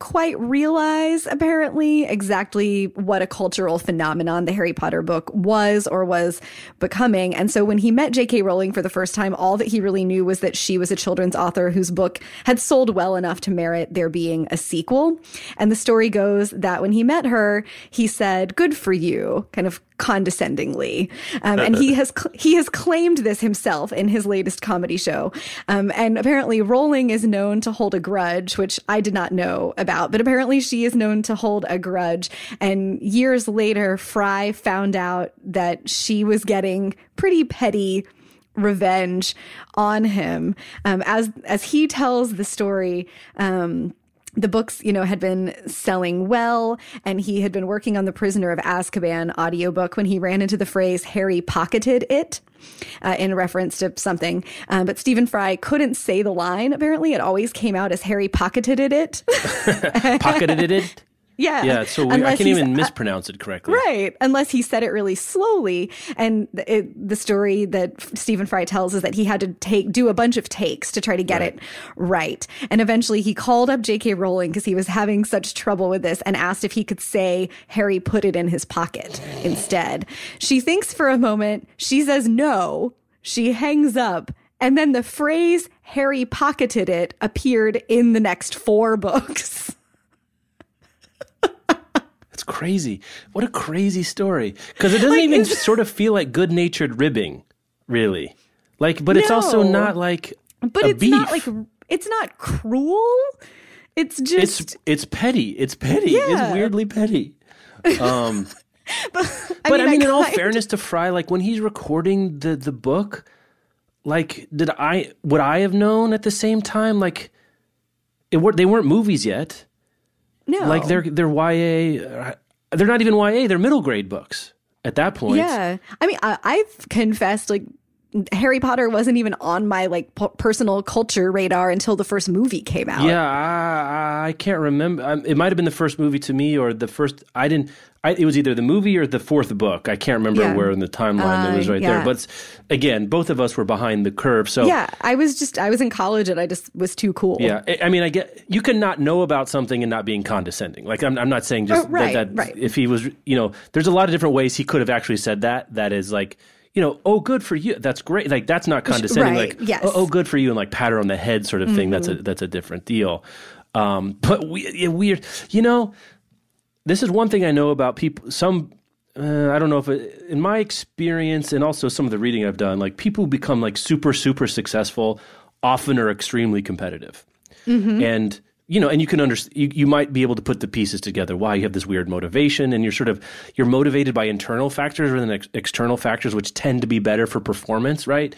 quite realize apparently exactly what a cultural phenomenon the Harry Potter book was or was becoming. And so when he met J.K. Rowling for the first time, all that he really knew was that she was a children's author whose book had sold well enough to merit there being a sequel. And the story goes that when he met her, he said, "Good for you," kind of condescendingly. Um, and he has cl- he has claimed this himself in his latest comedy show. Um, and apparently, Rowling is known to hold a grudge, which I did not know about. But apparently, she is known to hold a grudge. And years later, Fry found out that she was getting pretty petty revenge on him. Um, as as he tells the story. Um, the books, you know, had been selling well, and he had been working on the Prisoner of Azkaban audiobook when he ran into the phrase Harry pocketed it. Uh, in reference to something, um, but Stephen Fry couldn't say the line. Apparently, it always came out as Harry pocketed it. [laughs] Pocketed it. [laughs] yeah, Yeah, so weird. I can't even uh, mispronounce it correctly. Right, unless he said it really slowly. And it, the story that Stephen Fry tells is that he had to take do a bunch of takes to try to get Right. it right. And eventually, he called up J.K. Rowling because he was having such trouble with this, and asked if he could say Harry put it in his pocket instead. She thinks for a moment. She says no. She hangs up. And then the phrase Harry pocketed it appeared in the next four [laughs] books. It's crazy. What a crazy story. Because it doesn't even it's- sort of feel like good natured ribbing, really. Like, but it's also not like. but a it's beef. not like it's not cruel. It's just It's it's petty. It's petty. It's weirdly petty. Um, [laughs] but, but I mean, in all fairness to Fry, like when he's recording the the book, like did I would I have known at the same time? Like, it were they weren't movies yet. No, Like they're they're YA. uh, They're not even YA. They're middle grade books at that point. yeah. I mean, I, I've confessed like Harry Potter wasn't even on my like p- personal culture radar until the first movie came out. Yeah, I, I can't remember. Um, it might have been the first movie to me, or the first. I didn't. I, it was either the movie or the fourth book. I can't remember Yeah. where in the timeline it was Uh, right yeah. there. But again, both of us were behind the curve. So Yeah, I was just I was in college and I just was too cool. yeah, I- I mean, I get you can not know about something and not being condescending. Like I'm, I'm not saying just Oh, right, that, that right. if he was, you know, there's a lot of different ways he could have actually said that. That is like, you know, oh, good for you. That's great. Like that's not condescending. right, Like, yes. Mm-hmm. oh, oh, good for you, and like pat her on the head, sort of thing. That's a that's a different deal. Um, but we, weird. You know, this is one thing I know about people. Some, uh, I don't know if it, in my experience and also some of the reading I've done, like people who become like super, super successful often are extremely competitive. Mm-hmm. And you know, and you can understand, you, you might be able to put the pieces together. Why you have this weird motivation, and you're sort of you're motivated by internal factors rather than ex- external factors, which tend to be better for performance, right?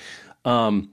Um,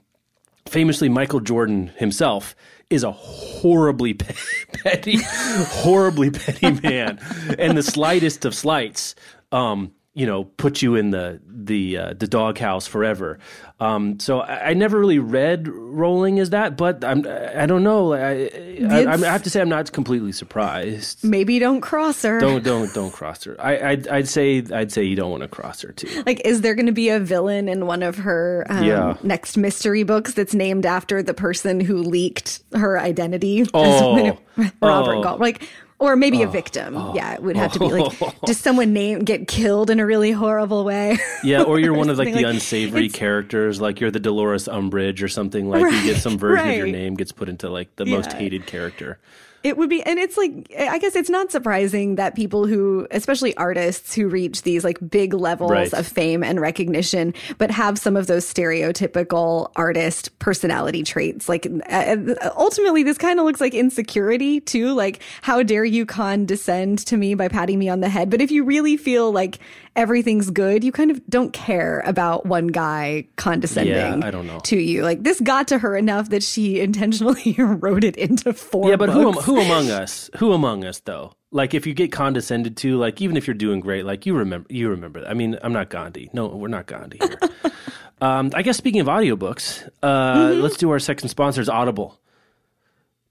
famously, Michael Jordan himself is a horribly [laughs] petty, horribly petty man, and the slightest of slights. Um, you know, put you in the the uh, the doghouse forever. Um, so I, I, never really read Rowling as that, but I'm I don't know. I, I, I, have to say I'm not completely surprised. Maybe don't cross her. Don't don't don't cross her. I I'd, I'd say I'd say you don't want to cross her too. Like, is there going to be a villain in one of her um, yeah. next mystery books that's named after the person who leaked her identity? Oh, [laughs] Robert oh. Like or maybe oh, a victim. Oh, yeah, it would have to be like, [laughs] does someone name get killed in a really horrible way? Yeah, or you're [laughs] one of like the like, unsavory characters, like you're the Dolores Umbridge or something. Like right, you get some version right. of your name gets put into like the yeah. most hated character. It would be, and it's like, I guess it's not surprising that people who, especially artists who reach these like big levels right. of fame and recognition, but have some of those stereotypical artist personality traits. Like, uh, ultimately, this kind of looks like insecurity too. Like, how dare you condescend to me by patting me on the head? But if you really feel like everything's good, you kind of don't care about one guy condescending yeah, I don't know. to you. Like this got to her enough that she [laughs] intentionally [laughs] wrote it into four. Yeah, but who who among us? Who among us though? Like if you get condescended to, like even if you're doing great, like you remember you remember that. I mean, I'm not Gandhi. No, we're not Gandhi here. [laughs] um, I guess speaking of audiobooks, uh, mm-hmm. let's do our second sponsors, Audible.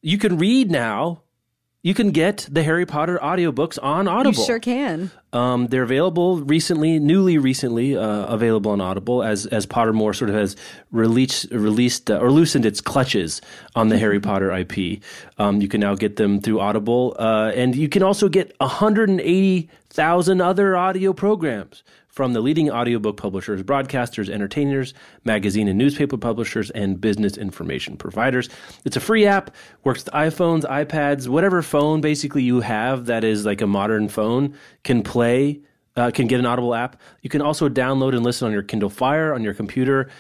You can read now you can get the Harry Potter audiobooks on Audible. You sure can. Um, they're available recently, newly recently uh, available on Audible as as Pottermore sort of has released released uh, or loosened its clutches on the Harry [laughs] Potter IP. Um, you can now get them through Audible, uh, and you can also get 180,000 other audio programs from the leading audiobook publishers, broadcasters, entertainers, magazine and newspaper publishers, and business information providers. It's a free app, works with iPhones, iPads, whatever phone basically you have that is like a modern phone can play, uh, can get an Audible app. You can also download and listen on your Kindle Fire, on your computer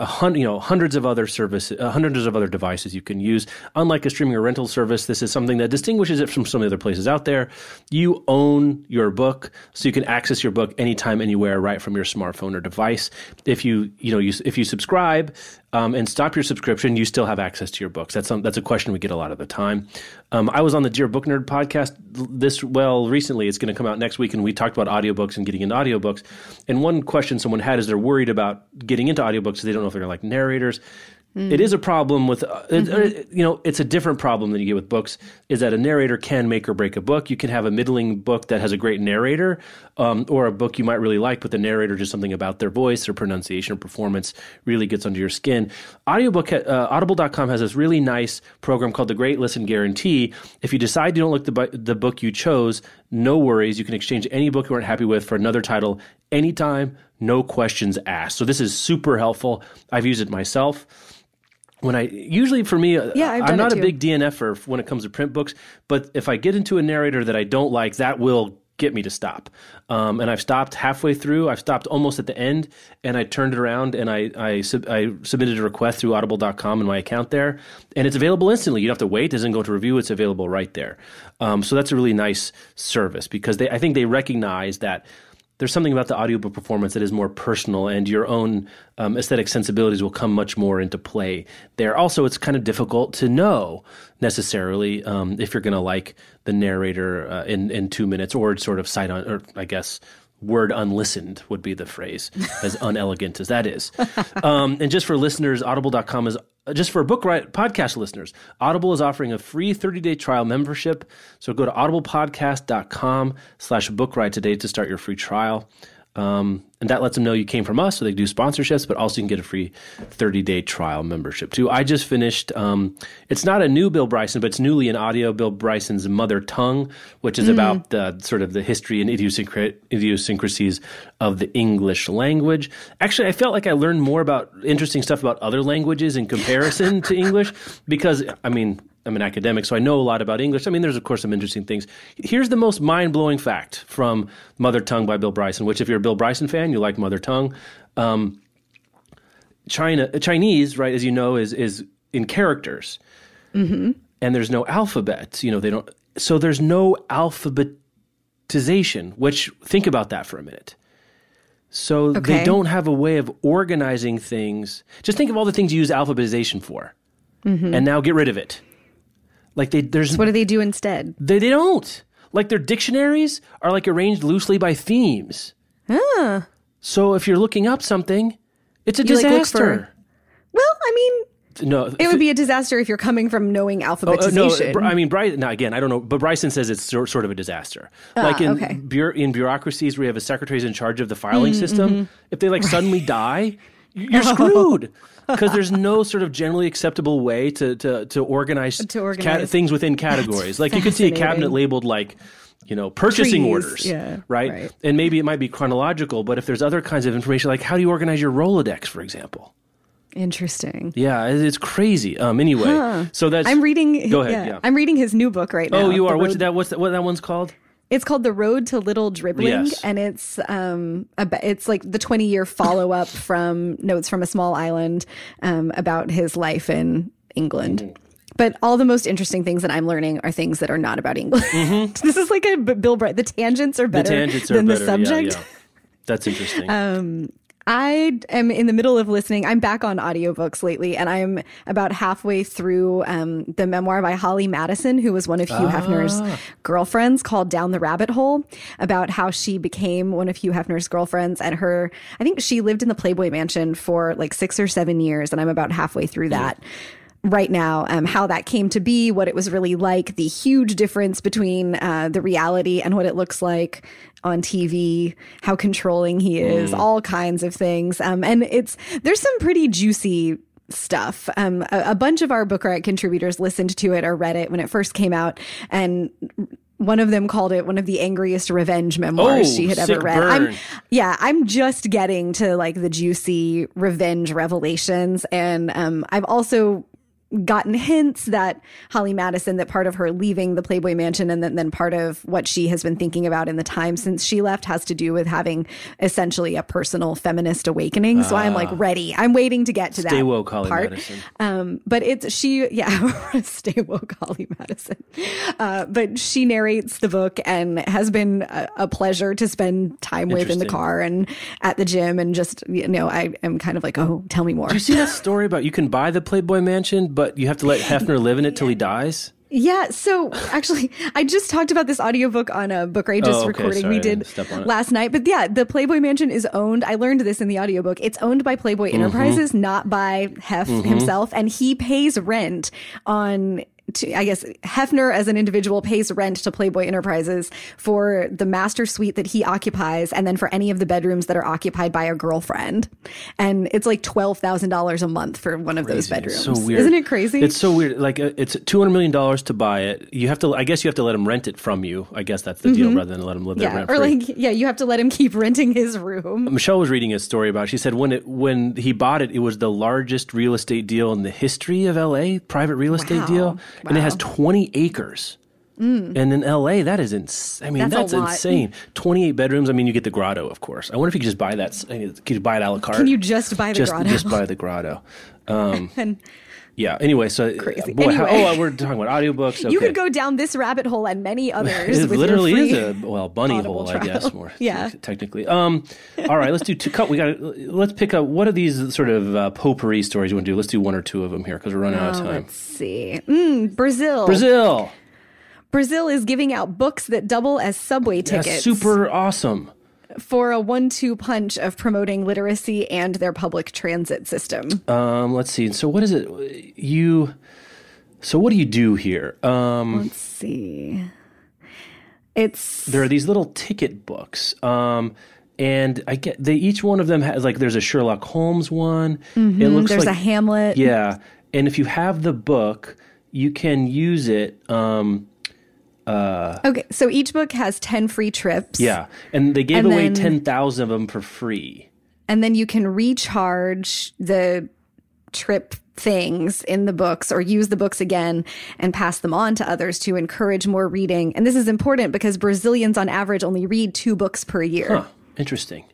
hundred, you know, hundreds of other services, uh, hundreds of other devices you can use. Unlike a streaming or rental service, this is something that distinguishes it from some of the other places out there. You own your book, so you can access your book anytime, anywhere, right from your smartphone or device. If you, you know, you, if you subscribe, um, and stop your subscription, you still have access to your books. That's some, that's a question we get a lot of the time. Um, I was on the Dear Book Nerd podcast this well recently. It's going to come out next week, and we talked about audiobooks and getting into audiobooks. And one question someone had is they're worried about getting into audiobooks because they don't know if they're like narrators. Mm. It is a problem with, uh, mm-hmm. you know, it's a different problem than you get with books. Is that a narrator can make or break a book. You can have a middling book that has a great narrator, um, or a book you might really like, but the narrator just something about their voice or pronunciation or performance really gets under your skin. Audiobook, uh, Audible.com has this really nice program called the Great Listen Guarantee. If you decide you don't like the the book you chose, no worries. You can exchange any book you weren't happy with for another title anytime, no questions asked. So this is super helpful. I've used it myself when I usually for me, uh, yeah, I'm not a big DNFer when it comes to print books. But if I get into a narrator that I don't like, that will get me to stop. Um, and I've stopped halfway through. I've stopped almost at the end, and I turned it around and I I, sub, I submitted a request through Audible.com in my account there, and it's available instantly. You don't have to wait. It doesn't go to review. It's available right there. Um, so that's a really nice service because they I think they recognize that there's something about the audiobook performance that is more personal and your own um, aesthetic sensibilities will come much more into play there. Also it's kind of difficult to know necessarily um, if you're going to like the narrator uh, in, in two minutes or sort of sight on or i guess word unlistened would be the phrase, as unelegant as that is. Um, and just for listeners, audible.com is just for book right podcast listeners, Audible is offering a free 30-day trial membership. So go to audiblepodcast.com slash book today to start your free trial. Um, and that lets them know you came from us, so they do sponsorships, but also you can get a free 30 day trial membership too. I just finished, um, it's not a new Bill Bryson, but it's newly an audio Bill Bryson's Mother Tongue, which is mm. about the sort of the history and idiosyncrasies of the English language. Actually, I felt like I learned more about interesting stuff about other languages in comparison to English because, I mean, I'm an academic, so I know a lot about English. I mean, there's of course some interesting things. Here's the most mind blowing fact from Mother Tongue by Bill Bryson. Which, if you're a Bill Bryson fan, you like Mother Tongue. Um, China Chinese, right? As you know, is is in characters. Mm-hmm. and there's no alphabet. You know, they don't. So there's no alphabetization. Which think about that for a minute. So they don't have a way of organizing things. Just think of all the things you use alphabetization for, and now get rid of it. Like they, there's What do they do instead? they, they don't. Like their dictionaries are like arranged loosely by themes. Ah. So if you're looking up something, it's a You, like, disaster. for- Well, I mean, no, it would be a disaster if you're coming from knowing Uh, no, alphabetization. I mean, Bryson. Now, again, I don't know, but Bryson says it's sort sort of a disaster. like in Ah, okay. bureau- in bureaucracies where you have a secretaries in charge of the filing Mm, system, mm-hmm. if they like suddenly die, [laughs] you're screwed because there's no sort of generally acceptable way to to to organize, To organize. things within categories. Like you could see a cabinet labeled like. You know, purchasing Trees, orders, yeah, right? right. And maybe it might be chronological, but if there's other kinds of information, like how do you organize your Rolodex, for example? Interesting. Yeah, it's crazy. Um, anyway, so that's I'm reading. Go ahead. Yeah. I'm reading his new book right now. Oh, you are. What's that? What's that? What that one's called? It's called The Road to Little Dribbling, Yes. and it's um ab- it's like the 20 year follow up [laughs] from Notes from a Small Island um, about his life in England. Mm-hmm. But all the most interesting things that I'm learning are things that are not about England. [laughs] this is like a Bill Bright. The tangents are Mm-hmm. The tangents are than better. the subject. Yeah, yeah. That's interesting. I am in the middle of listening. I'm back on audiobooks lately, and I'm about halfway through um, the memoir by Holly Madison, who was one of Hugh Hefner's girlfriends, called Down the Rabbit Hole, about how she became one of Hugh Hefner's girlfriends. And her, I think she lived in the Playboy Mansion for like six or seven years, and I'm about halfway through that right now um, how that came to be what it was really like the huge difference between uh, the reality and what it looks like on tv how controlling he is all kinds of things um, and it's there's some pretty juicy stuff um, a, a bunch of our book riot contributors listened to it or read it when it first came out and one of them called it one of the angriest revenge memoirs Oh, she had ever sick read. I'm, yeah, I'm just getting to like the juicy revenge revelations. And um, I've also gotten hints that Holly Madison, that part of her leaving the Playboy Mansion and then, then part of what she has been thinking about in the time since she left has to do with having essentially a personal feminist awakening. So I'm like ready. I'm waiting to get to Ah. Stay that woke, Holly part. Madison. Um, but it's she, yeah, [laughs] stay woke, Holly Madison. Uh, but she narrates the book and has been a, a pleasure to spend time with in the car and at the gym and just you know I am kind of like, oh, tell me more. Do you see that story about you can buy the Playboy Mansion, but you have to let Hefner live in it till he dies? Yeah, so actually, I just talked about this audiobook on a Book Riot just Oh, okay, recording sorry, we did didn't step on it. last night. But yeah, the Playboy Mansion is owned. I learned this in the audiobook. It's owned by Playboy Mm-hmm. Enterprises, not by Hef himself, and he pays rent on. To, I guess Hefner as an individual pays rent to Playboy Enterprises for the master suite that he occupies and then for any of the bedrooms that are occupied by a girlfriend. And it's like $12,000 a month for one of those bedrooms. So weird. Isn't it crazy? It's so weird. Like uh, it's two hundred million dollars to buy it. You have to. I guess you have to let him rent it from you. I guess that's the deal, rather than let him live there Mm-hmm. yeah, rent or like yeah, you have to let him keep renting his room. Michelle was reading a story about. It. She said when it when he bought it, it was the largest real estate deal in the history of L.A. Private real estate Wow. deal, and it has twenty acres. And in LA, that is ins- I mean, Mm. That's that's, insane. [laughs] Twenty-eight bedrooms. I mean, you get the grotto, of course. I wonder if you could just buy that. Could you buy it a la carte? Can you just buy the just grotto? just buy the grotto? [laughs] Um, and yeah. Anyway, so Crazy. Boy, how- oh, we're talking about audiobooks. Okay. [laughs] You could go down this rabbit hole and many [laughs] others. It literally is a well bunny hole, I guess. More [laughs] Yeah. technically. Um, all right, let's do two. Cut. We got. Let's pick up. What are these sort of uh, potpourri stories you want to do? Let's do one or two of them here because we're running out of Oh, time. let's see. Mm, Brazil. Brazil. Brazil is giving out books that double as subway That's tickets super awesome. For a one-two punch of promoting literacy and their public transit system. Um, let's see. So what is it? You. So what do you do here? Um, Let's see. It's there are these little ticket books. Um, and I get they each one of them has like there's a Sherlock Holmes one. It looks Mm-hmm. there's like a Hamlet. Yeah, and if you have the book, you can use it. Um, Uh, okay, so each book has 10 free trips. yeah, and they gave And away ten thousand of them for free. and then you can recharge the trip things in the books or use the books again and pass them on to others to encourage more reading. And this is important because Brazilians on average only read two books per year. Huh, interesting.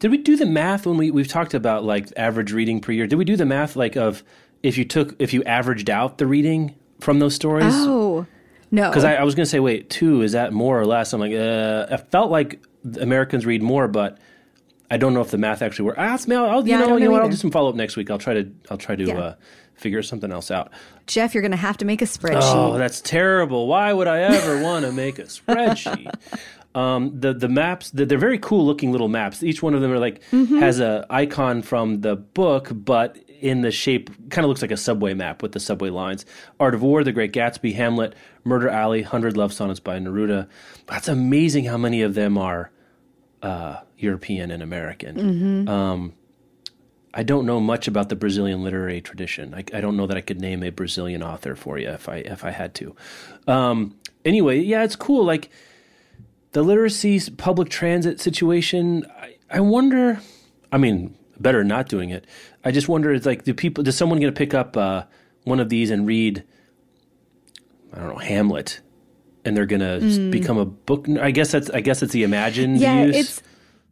Did we do the math when we we've talked about like average reading per year? Did we do the math like of if you took if you averaged out the reading from those stories? Oh, no. Because I, I, was going to say, wait, two is that more or less? I'm like, uh, I felt like Americans read more, but I don't know if the math actually works. Ask me. I'll, yeah, you know, know you know what? I'll do some follow up next week. I'll try to. I'll try to Yeah. uh, figure something else out. Jeff, you're going to have to make a spreadsheet. Oh, that's terrible. Why would I ever [laughs] want to make a spreadsheet? Um, the the maps the, they're very cool looking little maps. Each one of them are like has a icon from the book, but in the shape kind of looks like a subway map with the subway lines. Art of War, The Great Gatsby, Hamlet, Murder Alley, Hundred Love Sonnets by Neruda. That's amazing how many of them are uh, European and American. Um, I don't know much about the Brazilian literary tradition. I, I don't know that I could name a Brazilian author for you if I if I had to. Um, anyway, yeah, it's cool. Like the literacy public transit situation. I, I wonder. I mean, better not doing it. I just wonder. It's like, do people? Does someone going to pick up uh, one of these and read? I don't know Hamlet, and they're going to become a book. I guess that's. I guess it's the imagined yeah, use. it's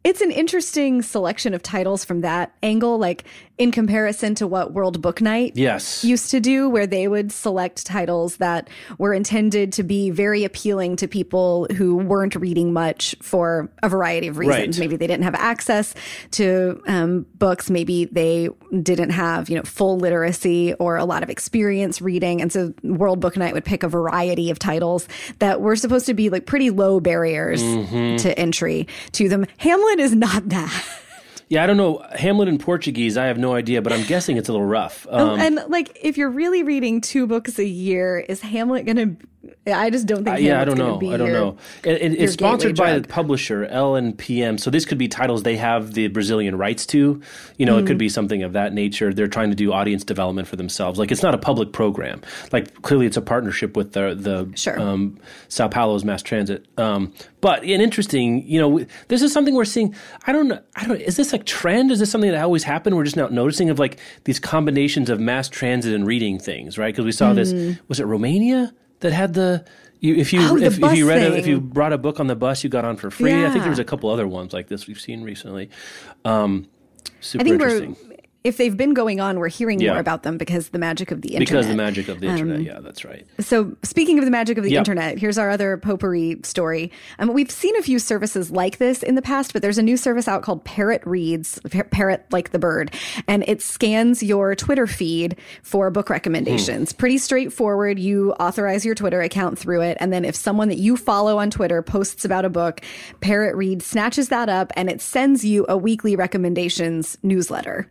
it's an interesting selection of titles from that angle, like in comparison to what World Book Night yes. used to do, where they would select titles that were intended to be very appealing to people who weren't reading much for a variety of reasons. Right. Maybe they didn't have access to um, books. Maybe they didn't have, you know, full literacy or a lot of experience reading. And so World Book Night would pick a variety of titles that were supposed to be like pretty low barriers Mm-hmm. to entry to them. Hamlet is not that. [laughs] Yeah, I don't know. Hamlet in Portuguese, I have no idea, but I'm guessing it's a little rough. Um, and like, if you're really reading two books a year, is Hamlet going to? I just don't think. Uh, yeah, I don't know. I don't your- know. It, it- it's sponsored by the publisher L and PM, so this could be titles they have the Brazilian rights to. You know, it Mm. could be something of that nature. They're trying to do audience development for themselves. Like it's not a public program. Like clearly, it's a partnership with the the Sure. um, Sao Paulo's mass transit. Um, but an interesting, you know, this is something we're seeing. I don't know. I don't. Is this a trend? Is this something that always happened? We're just now noticing of like these combinations of mass transit and reading things, right? Because we saw this. Was it Romania that had the? You, if you. Oh, if, if you read a, if you brought a book on the bus, you got on for free. I think there was a couple other ones like this we've seen recently. Um, super I think interesting. If they've been going on, we're hearing Yeah. more about them because the magic of the internet. because the magic of the Um, internet. yeah, that's right. So, speaking of the magic of the Yep. internet, here's our other potpourri story. Um, we've seen a few services like this in the past, but there's a new service out called Parrot Reads, Par- Parrot like the bird, and it scans your Twitter feed for book recommendations. Pretty straightforward. You authorize your Twitter account through it, and then if someone that you follow on Twitter posts about a book, Parrot Read snatches that up and it sends you a weekly recommendations newsletter.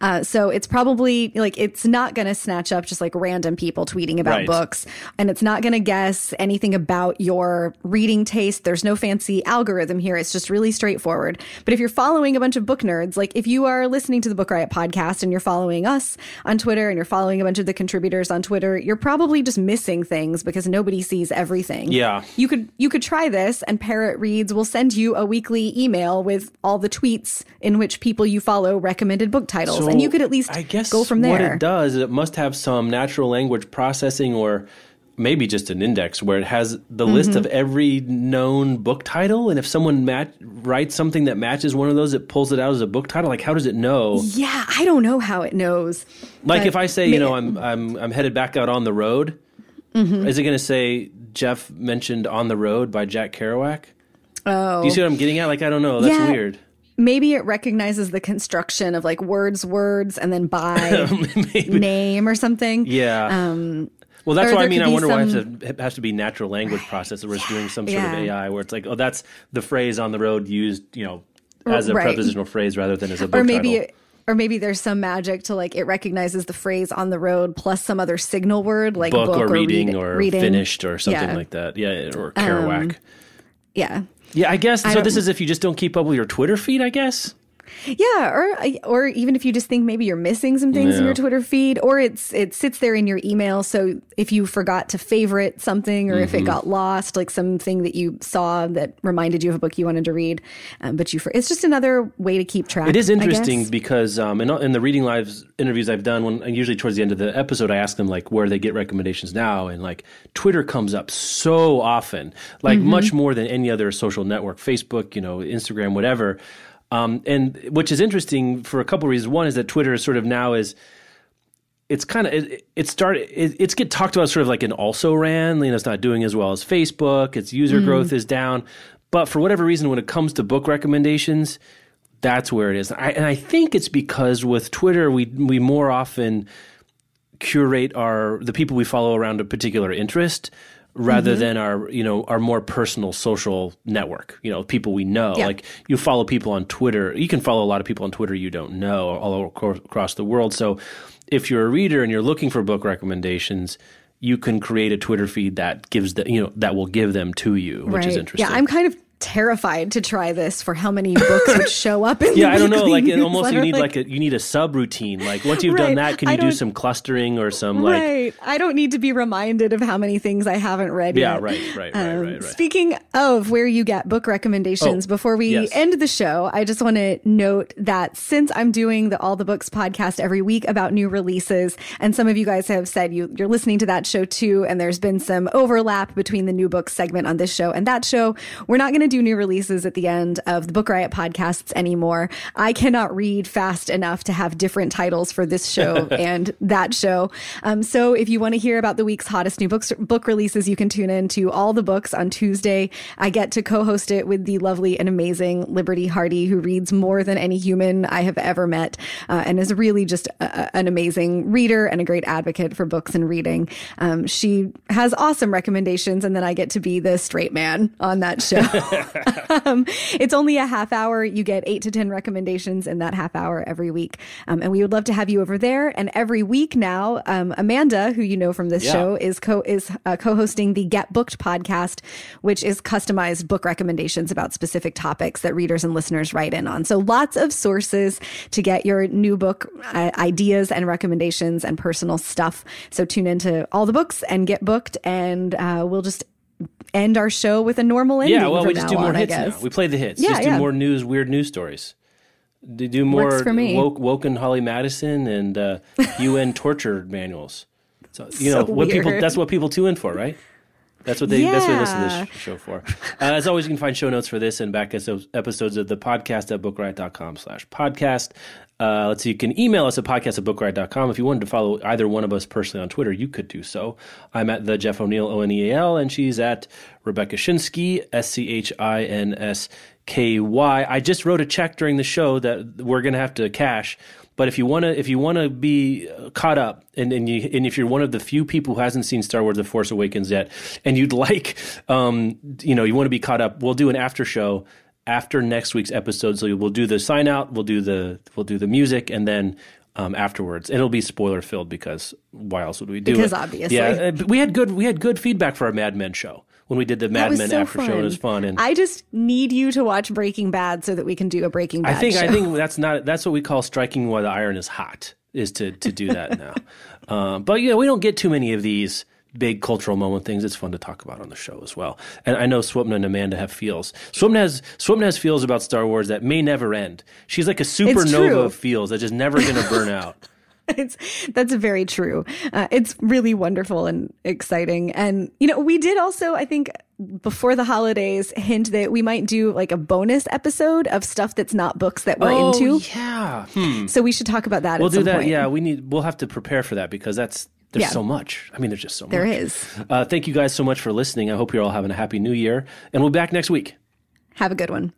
Uh, so it's probably like it's not going to snatch up just like random people tweeting about Right. books, and it's not going to guess anything about your reading taste. There's no fancy algorithm here. It's just really straightforward. But if you're following a bunch of book nerds, like if you are listening to the Book Riot podcast and you're following us on Twitter and you're following a bunch of the contributors on Twitter, you're probably just missing things because nobody sees everything. Yeah. You could you could try this and Parrot Reads will send you a weekly email with all the tweets in which people you follow recommended book titles and you could at least I guess go from there. What it does, is it must have some natural language processing or maybe just an index where it has the list Mm-hmm. of every known book title, and if someone mat- writes something that matches one of those, it pulls it out as a book title. Like, how does it know? yeah, I don't know how it knows. Like, if I say, you know, I'm I'm I'm headed back out on the road, Mm-hmm. is it going to say Jeff mentioned "On the Road" by Jack Kerouac? Oh. Do you see what I'm getting at? Like, I don't know. That's Yeah. weird. Maybe it recognizes the construction of like words, words, and then by [laughs] name or something. Yeah. Um, Well, that's Or why I mean. I wonder why some- it has to, it has to be natural language processor or it's doing some sort of AI where it's like, oh, that's the phrase on the road used, you know, as a Right. prepositional phrase rather than as a book or maybe title. or maybe there's some magic to like it recognizes the phrase on the road plus some other signal word like book, book, or reading read- or reading. finished or something Yeah. Um, like that. Yeah, or Kerouac. Yeah. Yeah, I guess. so this is if you just don't keep up with your Twitter feed, I guess. Yeah, or or even if you just think maybe you're missing some things in your Twitter feed, or it's it sits there in your email. So if you forgot to favorite something, or if Mm-hmm. it got lost, like something that you saw that reminded you of a book you wanted to read, um, but you for it's just another way to keep track. It is interesting because um, in, in the reading lives interviews I've done, when usually towards the end of the episode, I ask them like where they get recommendations now, and like Twitter comes up so often, like Mm-hmm. much more than any other social network, Facebook, you know, Instagram, whatever. Um, and which is interesting for a couple reasons. One is that Twitter is sort of now is it's kind of it, it started it, it's get talked about sort of like an also ran you know it's not doing as well as facebook its user mm. growth is down but for whatever reason when it comes to book recommendations that's where it is I, and i think it's because with twitter we we more often curate our the people we follow around a particular interest rather mm-hmm. than our you know our more personal social network you know people we know yeah. like you follow people on twitter you can follow a lot of people on twitter you don't know all across the world so if you're a reader and you're looking for book recommendations you can create a twitter feed that gives the you know that will give them to you which right. is interesting yeah i'm kind of terrified to try this for how many books would [laughs] show up in yeah i don't know like it almost you need like, like, a you need a subroutine like once you've right. done that can you do some clustering or some like right i don't need to be reminded of how many things i haven't read yeah yet. right right, um, right, right, right, speaking of where you get book recommendations oh, before we yes. end the show i just want to note that since i'm doing the all the books podcast every week about new releases and some of you guys have said you you're listening to that show too and there's been some overlap between the new books segment on this show and that show we're not going to do new releases at the end of the Book Riot podcasts anymore. I cannot read fast enough to have different titles for this show [laughs] and that show. Um, so if you want to hear about the week's hottest new books, book releases, you can tune in to all the books on Tuesday. I get to co-host it with the lovely and amazing Liberty Hardy, who reads more than any human I have ever met, uh, and is really just a, an amazing reader and a great advocate for books and reading. Um, she has awesome recommendations, and then I get to be the straight man on that show. [laughs] um, it's only a half hour. You get eight to 10 recommendations in that half hour every week. Um, and we would love to have you over there. And every week now, um, Amanda, who you know from this yeah. show, is co is uh, co-hosting the Get Booked podcast, which is customized book recommendations about specific topics that readers and listeners write in on. So lots of sources to get your new book uh, ideas and recommendations and personal stuff. So tune into all the books and get booked, and uh, we'll just end our show with a normal ending. Yeah, well, we just do more on, hits now. We play the hits. Yeah, just do yeah. more news, weird news stories. Do more for woke, woken Holly Madison and uh, [laughs] UN torture manuals. So you so know what weird. people. That's what people tune in for, right? That's what they. Yeah. That's what they listen to this show for. Uh, as always, you can find show notes for this and back episodes of the podcast at bookriot.com slash podcast. Uh, let's see, you can email us at podcast at bookriot.com. If you wanted to follow either one of us personally on Twitter, you could do so. I'm at the Jeff O'Neal, O N E A L, and she's at Rebecca Schinsky, S C H I N S K Y. I just wrote a check during the show that we're going to have to cash. But if you want to, if you want to be caught up, and and, you, and if you're one of the few people who hasn't seen Star Wars: The Force Awakens yet, and you'd [laughs] like, um, you know, you want to be caught up, we'll do an after show after next week's episode. So we'll do the sign out, we'll do the we'll do the music, and then um, afterwards. It'll be spoiler filled because why else would we do because it? Because obviously, yeah. Uh, we had good we had good feedback for our Mad Men show when we did the Mad Men so after fun. show. It was fun. And I just need you to watch Breaking Bad so that we can do a Breaking Bad. I think show. I think that's not that's what we call striking while the iron is hot. Is to to do that now. Um, [laughs] but yeah, we don't get too many of these big cultural moment things, it's fun to talk about on the show as well. And I know Swapna and Amanda have feels. Swapna has Swapna has feels about Star Wars that may never end. She's like a supernova of feels that's just never going to burn [laughs] out. [laughs] it's that's very true. Uh, it's really wonderful and exciting. And you know, we did also, I think, before the holidays, hint that we might do like a bonus episode of stuff that's not books that we're oh, into. Yeah. Hmm. So we should talk about that. We'll do that. Point. Yeah, we need. We'll have to prepare for that because that's there's yeah. so much. I mean, there's just so there much. There is. Uh, thank you guys so much for listening. I hope you're all having a happy new year. And we'll be back next week. Have a good one.